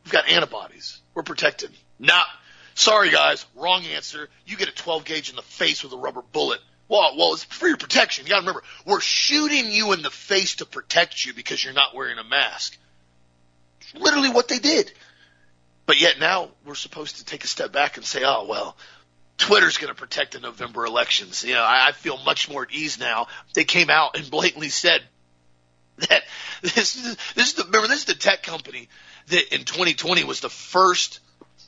Speaker 1: We've got antibodies. We're protected. Not. Sorry guys, wrong answer. You get a 12 gauge in the face with a rubber bullet. Well, well, it's for your protection. You got to remember, we're shooting you in the face to protect you because you're not wearing a mask. It's literally what they did. But yet now we're supposed to take a step back and say, oh well, Twitter's going to protect the November elections. You know, I, I feel much more at ease now. They came out and blatantly said that this is this is the remember this is the tech company that in 2020 was the first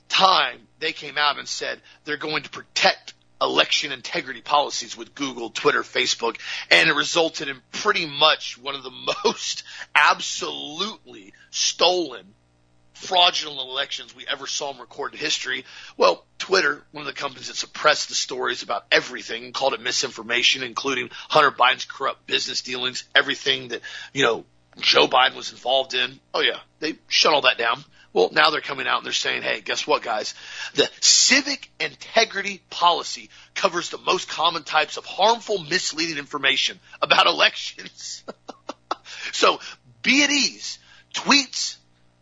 Speaker 1: time they came out and said they're going to protect election integrity policies with Google, Twitter, Facebook, and it resulted in pretty much one of the most absolutely stolen fraudulent elections we ever saw in recorded history. Well, Twitter, one of the companies that suppressed the stories about everything, and called it misinformation, including Hunter Biden's corrupt business dealings, everything that, you know, Joe Biden was involved in. Oh yeah, they shut all that down. Well, now they're coming out and they're saying, hey, guess what, guys? The civic integrity policy covers the most common types of harmful, misleading information about elections. so be at ease. Tweets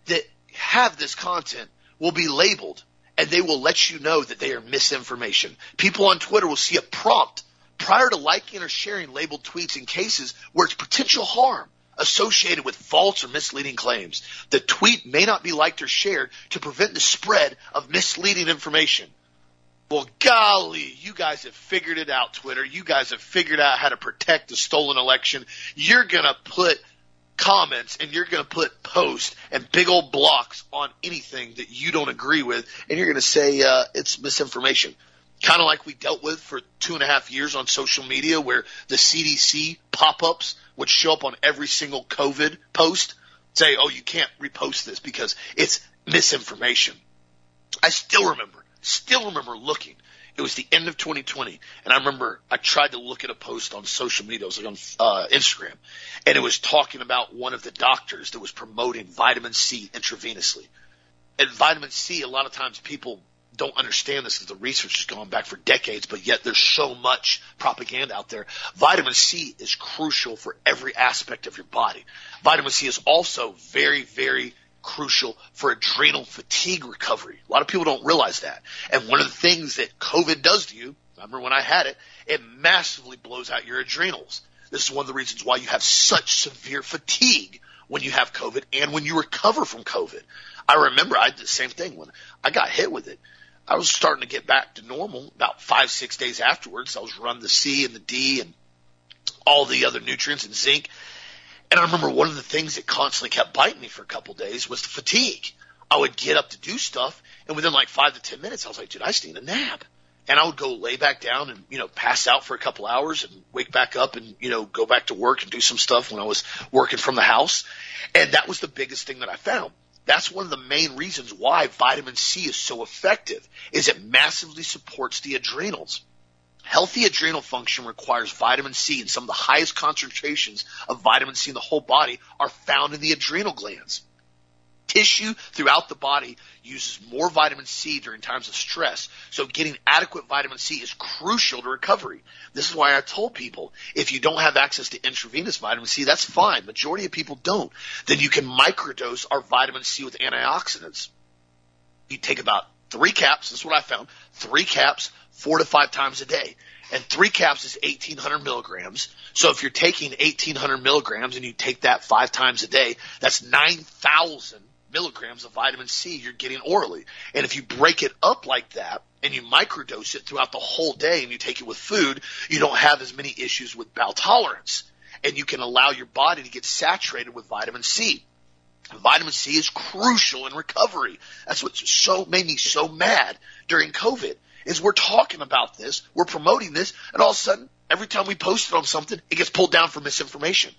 Speaker 1: that have this content will be labeled and they will let you know that they are misinformation. People on Twitter will see a prompt prior to liking or sharing labeled tweets in cases where it's potential harm associated with false or misleading claims. The tweet may not be liked or shared to prevent the spread of misleading information. Well, golly, you guys have figured it out, Twitter. You guys have figured out how to protect the stolen election. You're going to put comments and you're going to put posts and big old blocks on anything that you don't agree with, and you're going to say uh, it's misinformation. Kind of like we dealt with for two and a half years on social media, where the CDC pop ups would show up on every single COVID post, say, oh, you can't repost this because it's misinformation. I still remember, still remember looking. It was the end of 2020, and I remember I tried to look at a post on social media. It was like on uh, Instagram, and it was talking about one of the doctors that was promoting vitamin C intravenously. And vitamin C, a lot of times people don't understand this because the research has gone back for decades, but yet there's so much propaganda out there. Vitamin C is crucial for every aspect of your body. Vitamin C is also very, very crucial for adrenal fatigue recovery. A lot of people don't realize that. And one of the things that COVID does to you, I remember when I had it, it massively blows out your adrenals. This is one of the reasons why you have such severe fatigue when you have COVID and when you recover from COVID. I remember I did the same thing when I got hit with it. I was starting to get back to normal about five, six days afterwards. I was running the C and the D and all the other nutrients and zinc. And I remember one of the things that constantly kept biting me for a couple of days was the fatigue. I would get up to do stuff, and within like five to ten minutes, I was like, dude, I just need a nap. And I would go lay back down and, you know, pass out for a couple hours and wake back up and, you know, go back to work and do some stuff when I was working from the house. And that was the biggest thing that I found. That's one of the main reasons why vitamin C is so effective is it massively supports the adrenals. Healthy adrenal function requires vitamin C and some of the highest concentrations of vitamin C in the whole body are found in the adrenal glands. Tissue throughout the body uses more vitamin C during times of stress, so getting adequate vitamin C is crucial to recovery. This is why I told people if you don't have access to intravenous vitamin C, that's fine. Majority of people don't. Then you can microdose our vitamin C with antioxidants. You take about three caps, this is what I found, three caps four to five times a day. And three caps is 1800 milligrams. So if you're taking 1800 milligrams and you take that five times a day, that's 9,000 milligrams of vitamin C you're getting orally. And if you break it up like that and you microdose it throughout the whole day and you take it with food, you don't have as many issues with bowel tolerance. And you can allow your body to get saturated with vitamin C. Vitamin C is crucial in recovery. That's what so made me so mad during COVID. Is we're talking about this, we're promoting this, and all of a sudden, every time we post it on something, it gets pulled down for misinformation.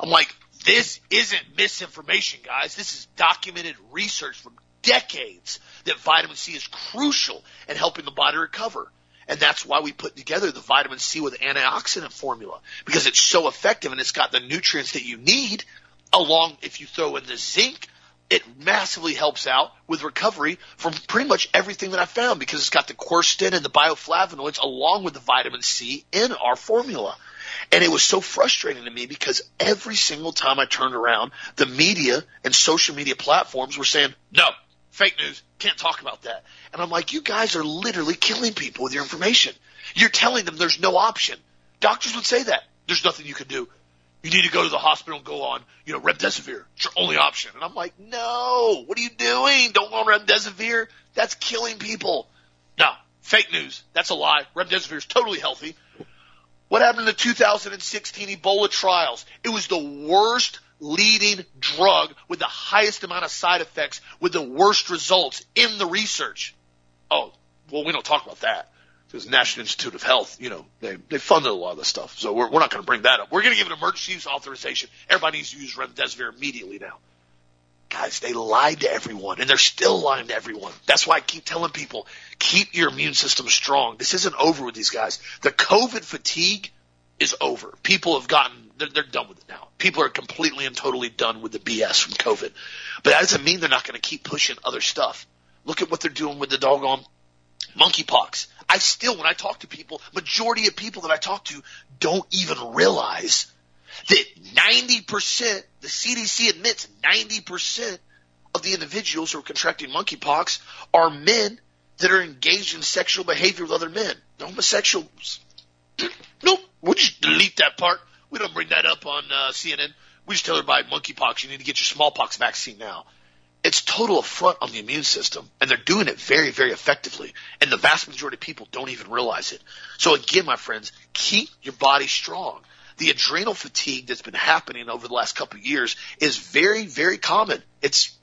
Speaker 1: I'm like, this isn't misinformation, guys. This is documented research from decades that vitamin C is crucial in helping the body recover. And that's why we put together the vitamin C with antioxidant formula because it's so effective and it's got the nutrients that you need along if you throw in the zinc it massively helps out with recovery from pretty much everything that I found because it's got the quercetin and the bioflavonoids along with the vitamin C in our formula. And it was so frustrating to me because every single time I turned around, the media and social media platforms were saying, no, fake news, can't talk about that. And I'm like, you guys are literally killing people with your information. You're telling them there's no option. Doctors would say that. There's nothing you can do. You need to go to the hospital and go on, you know, remdesivir. It's your only option. And I'm like, no, what are you doing? Don't go on remdesivir. That's killing people. No, fake news. That's a lie. Remdesivir is totally healthy. What happened in the 2016 Ebola trials? It was the worst leading drug with the highest amount of side effects with the worst results in the research. Oh, well, we don't talk about that because National Institute of Health, you know, they, they funded a lot of this stuff. So we're, we're not going to bring that up. We're going to give an emergency use authorization. Everybody needs to use remdesivir immediately now. Guys, they lied to everyone and they're still lying to everyone. That's why I keep telling people, keep your immune system strong. This isn't over with these guys. The COVID fatigue is over. People have gotten, they're, they're done with it now. People are completely and totally done with the BS from COVID. But that doesn't mean they're not going to keep pushing other stuff. Look at what they're doing with the doggone monkeypox. I still, when I talk to people, majority of people that I talk to don't even realize that 90%, the CDC admits 90% of the individuals who are contracting monkeypox are men that are engaged in sexual behavior with other men. The homosexuals. Nope. We'll just delete that part. We don't bring that up on uh, CNN. We just tell everybody monkeypox, you need to get your smallpox vaccine now it's total affront on the immune system and they're doing it very, very effectively. And the vast majority of people don't even realize it. So again, my friends, keep your body strong. The adrenal fatigue that's been happening over the last couple of years is very, very common. It's,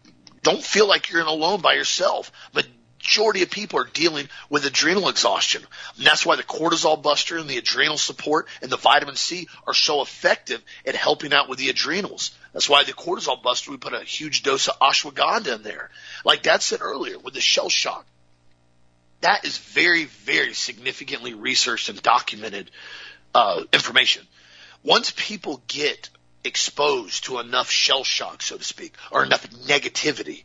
Speaker 1: don't feel like you're in alone by yourself. Majority of people are dealing with adrenal exhaustion. And that's why the cortisol buster and the adrenal support and the vitamin C are so effective at helping out with the adrenals. That's why the cortisol buster, we put a huge dose of ashwagandha in there. Like Dad said earlier with the shell shock. That is very, very significantly researched and documented uh, information. Once people get exposed to enough shell shock, so to speak, or enough negativity,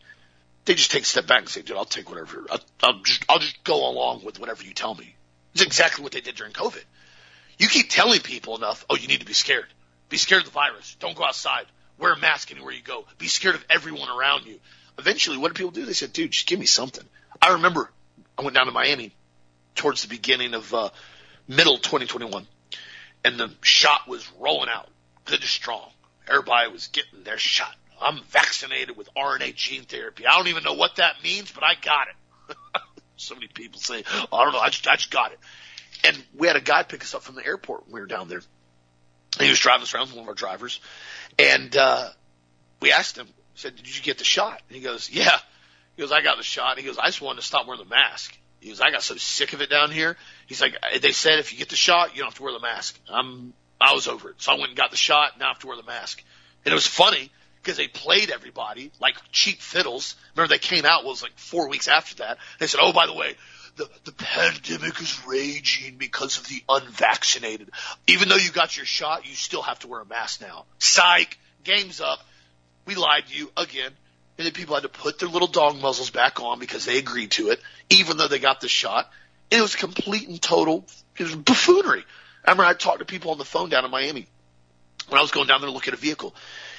Speaker 1: they just take a step back and say, dude, I'll take whatever, I'll, I'll, just, I'll just go along with whatever you tell me. It's exactly what they did during COVID. You keep telling people enough, oh, you need to be scared. Be scared of the virus. Don't go outside. Wear a mask anywhere you go. Be scared of everyone around you. Eventually, what did people do? They said, dude, just give me something. I remember I went down to Miami towards the beginning of uh, middle 2021, and the shot was rolling out good and strong. Everybody was getting their shot. I'm vaccinated with RNA gene therapy. I don't even know what that means, but I got it. so many people say, oh, I don't know, I just, I just got it. And we had a guy pick us up from the airport when we were down there. He was driving us around, one of our drivers, and uh, we asked him, said, Did you get the shot? And he goes, Yeah. He goes, I got the shot. He goes, I just wanted to stop wearing the mask. He goes, I got so sick of it down here. He's like, they said if you get the shot, you don't have to wear the mask. I'm, I was over it. So I went and got the shot. Now I have to wear the mask. And it was funny because they played everybody like cheap fiddles. Remember they came out was like four weeks after that. They said, oh, by the way, the, the pandemic is raging because of the unvaccinated. Even though you got your shot, you still have to wear a mask now. Psych. Game's up. We lied to you again. And then people had to put their little dog muzzles back on because they agreed to it, even though they got the shot. It was complete and total it was buffoonery. I remember I talked to people on the phone down in Miami when I was going down there to look at a vehicle.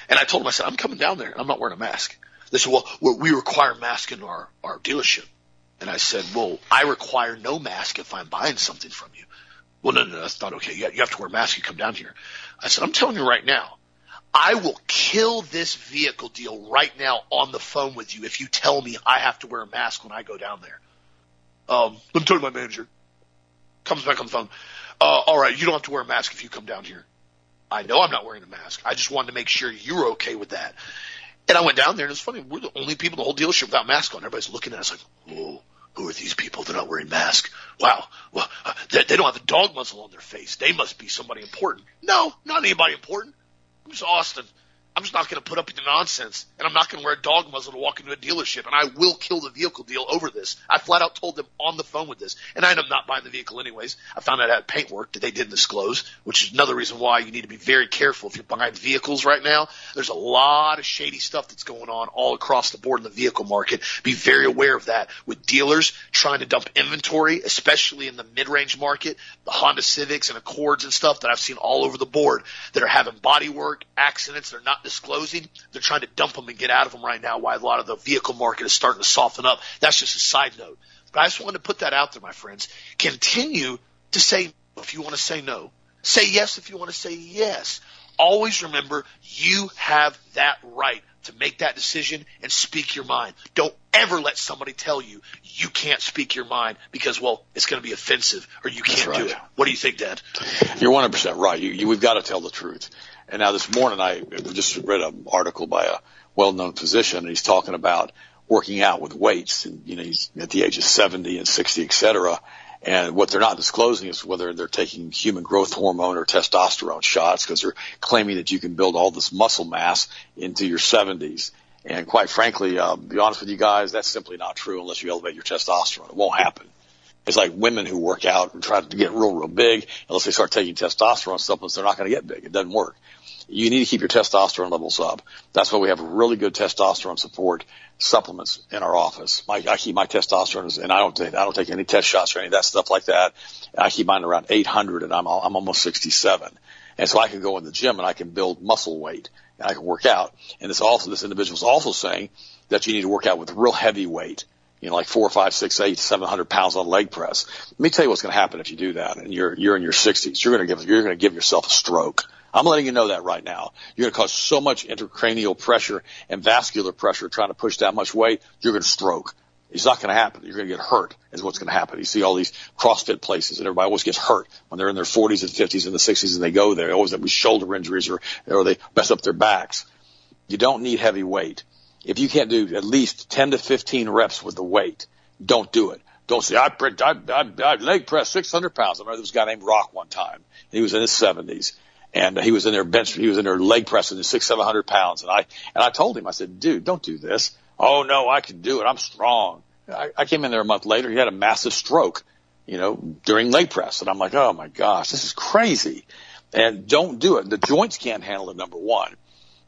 Speaker 1: And I told them, I said, I'm coming down there. And I'm not wearing a mask. They said, well, we require masks in our, our dealership. And I said, well, I require no mask if I'm buying something from you. Well, no, no, that's not okay. You have to wear a mask. You come down here. I said, I'm telling you right now, I will kill this vehicle deal right now on the phone with you if you tell me I have to wear a mask when I go down there. Um, let me tell my manager. Comes back on the phone. Uh, all right, you don't have to wear a mask if you come down here. I know I'm not wearing a mask. I just wanted to make sure you're okay with that. And I went down there, and it's funny. We're the only people in the whole dealership without masks on. Everybody's looking at us like, "Whoa, who are these people? They're not wearing masks. Wow, well, uh, they, they don't have a dog muzzle on their face. They must be somebody important." No, not anybody important. I'm Austin. I'm just not going to put up with the nonsense, and I'm not going to wear a dog muzzle to walk into a dealership, and I will kill the vehicle deal over this. I flat out told them on the phone with this, and I ended up not buying the vehicle anyways. I found out had paintwork that they didn't disclose, which is another reason why you need to be very careful if you're buying vehicles right now. There's a lot of shady stuff that's going on all across the board in the vehicle market. Be very aware of that with dealers trying to dump inventory, especially in the mid-range market, the Honda Civics and Accords and stuff that I've seen all over the board that are having body work, accidents, they're not disclosing. They're trying to dump them and get out of them right now. Why a lot of the vehicle market is starting to soften up. That's just a side note. But I just wanted to put that out there, my friends. Continue to say if you want to say no. Say yes if you want to say yes. Always remember you have that right to make that decision and speak your mind. Don't ever let somebody tell you you can't speak your mind because, well, it's going to be offensive or you can't right. do it. What do you think, Dad?
Speaker 2: You're 100% right. You, you, we've got to tell the truth. And now this morning I just read an article by a well-known physician and he's talking about working out with weights and, you know, he's at the age of 70 and 60, et cetera. And what they're not disclosing is whether they're taking human growth hormone or testosterone shots because they're claiming that you can build all this muscle mass into your 70s. And quite frankly, uh, be honest with you guys, that's simply not true unless you elevate your testosterone. It won't happen. It's like women who work out and try to get real, real big. Unless they start taking testosterone supplements, they're not going to get big. It doesn't work you need to keep your testosterone levels up. That's why we have really good testosterone support supplements in our office. My, I keep my testosterone, and I don't take, I don't take any test shots or any of that stuff like that. I keep mine around 800, and I'm I'm almost 67, and so I can go in the gym and I can build muscle weight and I can work out. And this also this individual is also saying that you need to work out with real heavy weight. You know, like four, five, six, eight, seven hundred pounds on leg press. Let me tell you what's going to happen if you do that, and you're you're in your 60s. You're going to give you're going to give yourself a stroke I'm letting you know that right now. You're going to cause so much intracranial pressure and vascular pressure trying to push that much weight, you're going to stroke. It's not going to happen. You're going to get hurt is what's going to happen. You see all these CrossFit places and everybody always gets hurt when they're in their 40s and 50s and the 60s and they go there. They always have shoulder injuries or, or they mess up their backs. You don't need heavy weight. If you can't do at least 10 to 15 reps with the weight, don't do it. Don't say, I, I, I, I leg press 600 pounds. I remember this guy named Rock one time. He was in his 70s and he was in there bench, he was in there leg pressing six, seven hundred pounds. And I, and I told him, I said, dude, don't do this. Oh no, I can do it. I'm strong. I, I came in there a month later. He had a massive stroke, you know, during leg press. And I'm like, oh my gosh, this is crazy. And don't do it. The joints can't handle it. Number one,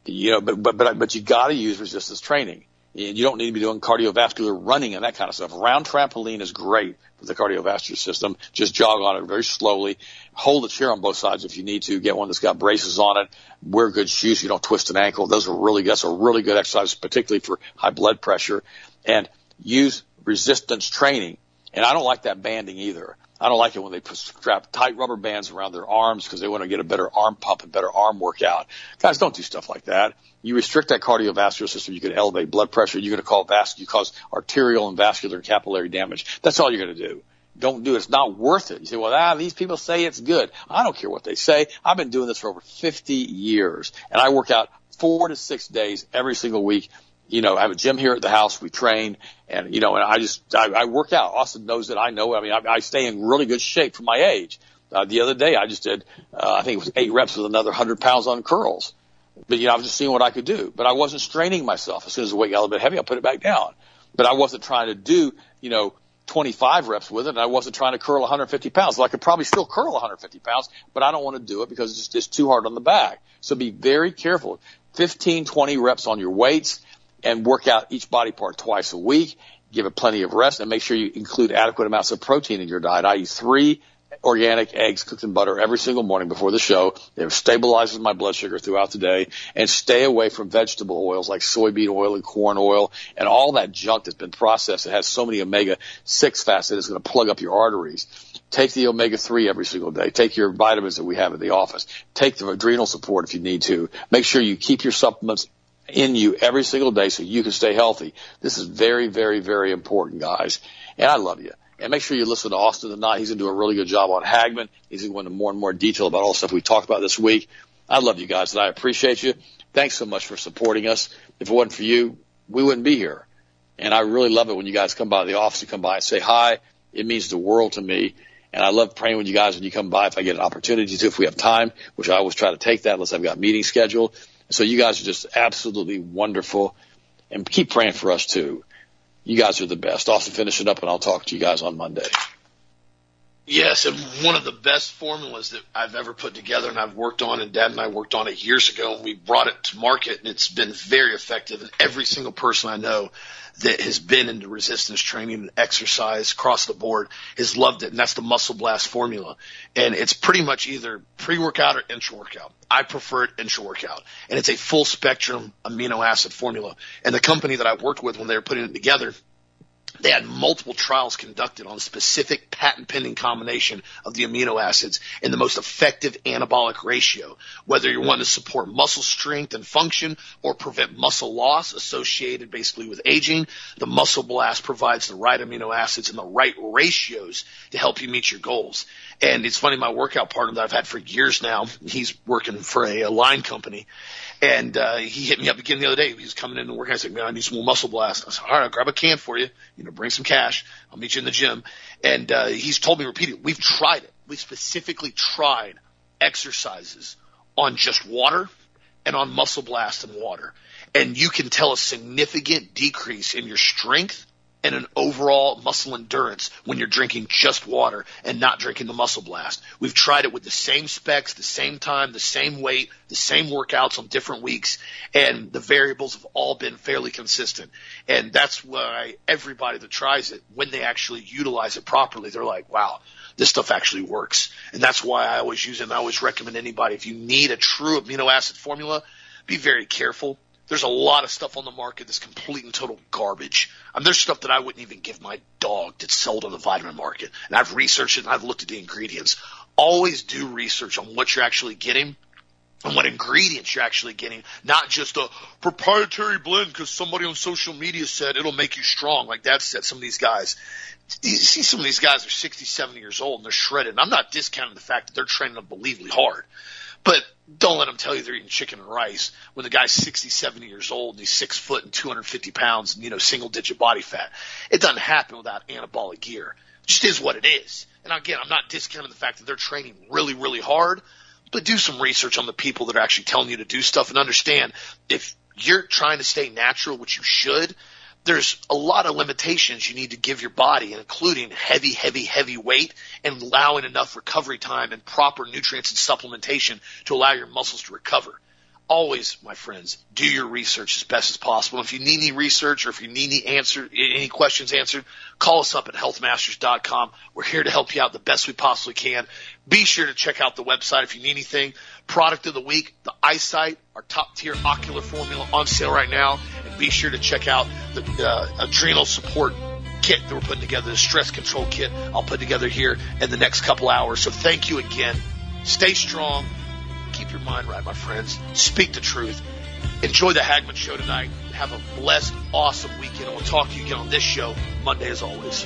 Speaker 2: you know, but, but, but, but you got to use resistance training. And you don't need to be doing cardiovascular running and that kind of stuff. Round trampoline is great for the cardiovascular system. Just jog on it very slowly. Hold the chair on both sides if you need to. Get one that's got braces on it. Wear good shoes. So you don't twist an ankle. Those are really, that's a really good exercise, particularly for high blood pressure. And use resistance training. And I don't like that banding either. I don't like it when they strap tight rubber bands around their arms because they want to get a better arm pump and better arm workout. Guys, don't do stuff like that. You restrict that cardiovascular system, you can elevate blood pressure, you're going to call vas- you cause arterial and vascular and capillary damage. That's all you're going to do. Don't do it. It's not worth it. You say, well, ah, these people say it's good. I don't care what they say. I've been doing this for over 50 years and I work out four to six days every single week you know, I have a gym here at the house. We train and, you know, and I just, I, I work out. Austin knows that I know. I mean, I, I stay in really good shape for my age. Uh, the other day I just did, uh, I think it was eight reps with another hundred pounds on curls. But, you know, I was just seeing what I could do, but I wasn't straining myself. As soon as the weight got a little bit heavy, I put it back down. But I wasn't trying to do, you know, 25 reps with it and I wasn't trying to curl 150 pounds. So I could probably still curl 150 pounds, but I don't want to do it because it's just too hard on the back. So be very careful. 15, 20 reps on your weights and work out each body part twice a week. Give it plenty of rest and make sure you include adequate amounts of protein in your diet. I eat three organic eggs cooked in butter every single morning before the show. It stabilizes my blood sugar throughout the day and stay away from vegetable oils like soybean oil and corn oil and all that junk that's been processed that has so many omega 6 fats that it's going to plug up your arteries. Take the omega 3 every single day. Take your vitamins that we have at the office. Take the adrenal support if you need to. Make sure you keep your supplements in you every single day so you can stay healthy. This is very, very, very important, guys. And I love you. And make sure you listen to Austin tonight. He's going to do a really good job on Hagmann. He's going to go into more and more detail about all the stuff we talked about this week. I love you guys and I appreciate you. Thanks so much for supporting us. If it wasn't for you, we wouldn't be here. And I really love it when you guys come by the office and come by and say hi. It means the world to me. And I love praying with you guys when you come by if I get an opportunity to, if we have time, which I always try to take that unless I've got meetings scheduled. So you guys are just absolutely wonderful and keep praying for us too. You guys are the best. Also it up and I'll talk to you guys on Monday.
Speaker 1: Yes, and one of the best formulas that I've ever put together and I've worked on and Dad and I worked on it years ago and we brought it to market and it's been very effective and every single person I know that has been into resistance training and exercise across the board has loved it. And that's the muscle blast formula. And it's pretty much either pre-workout or intra-workout. I prefer it intra-workout. And it's a full spectrum amino acid formula. And the company that I worked with when they were putting it together, they had multiple trials conducted on a specific patent pending combination of the amino acids in the most effective anabolic ratio, whether you want to support muscle strength and function or prevent muscle loss associated basically with aging. The muscle blast provides the right amino acids in the right ratios to help you meet your goals. And it's funny, my workout partner that I've had for years now, he's working for a, a line company and uh, he hit me up again the other day. He was coming in to work. I said, "Man, I need some more muscle blast." I said, "All right, I'll grab a can for you. You know, bring some cash. I'll meet you in the gym." And uh, he's told me repeatedly, "We've tried it. We specifically tried exercises on just water and on muscle blast and water, and you can tell a significant decrease in your strength and an overall muscle endurance when you're drinking just water and not drinking the muscle blast. We've tried it with the same specs, the same time, the same weight, the same workouts on different weeks, and the variables have all been fairly consistent. And that's why everybody that tries it, when they actually utilize it properly, they're like, wow, this stuff actually works. And that's why I always use it and I always recommend anybody, if you need a true amino acid formula, be very careful there's a lot of stuff on the market that's complete and total garbage. I mean, there's stuff that I wouldn't even give my dog that's sold on the vitamin market. And I've researched it and I've looked at the ingredients. Always do research on what you're actually getting and what ingredients you're actually getting, not just a proprietary blend because somebody on social media said it'll make you strong. Like that said, some of these guys, you see some of these guys are 60, 70 years old and they're shredded. And I'm not discounting the fact that they're training unbelievably hard. But don't let them tell you they're eating chicken and rice when the guy's 60, 70 years old and he's six foot and 250 pounds and, you know, single digit body fat. It doesn't happen without anabolic gear. It just is what it is. And again, I'm not discounting the fact that they're training really, really hard, but do some research on the people that are actually telling you to do stuff and understand if you're trying to stay natural, which you should, there's a lot of limitations you need to give your body, including heavy, heavy, heavy weight and allowing enough recovery time and proper nutrients and supplementation to allow your muscles to recover. Always, my friends, do your research as best as possible. If you need any research or if you need any answer, any questions answered, call us up at healthmasters.com. We're here to help you out the best we possibly can. Be sure to check out the website if you need anything. Product of the week, the eyesight, our top tier ocular formula on sale right now. Be sure to check out the uh, adrenal support kit that we're putting together, the stress control kit I'll put together here in the next couple hours. So thank you again. Stay strong. Keep your mind right, my friends. Speak the truth. Enjoy the Hagmann show tonight. Have a blessed, awesome weekend. We'll talk to you again on this show Monday as always.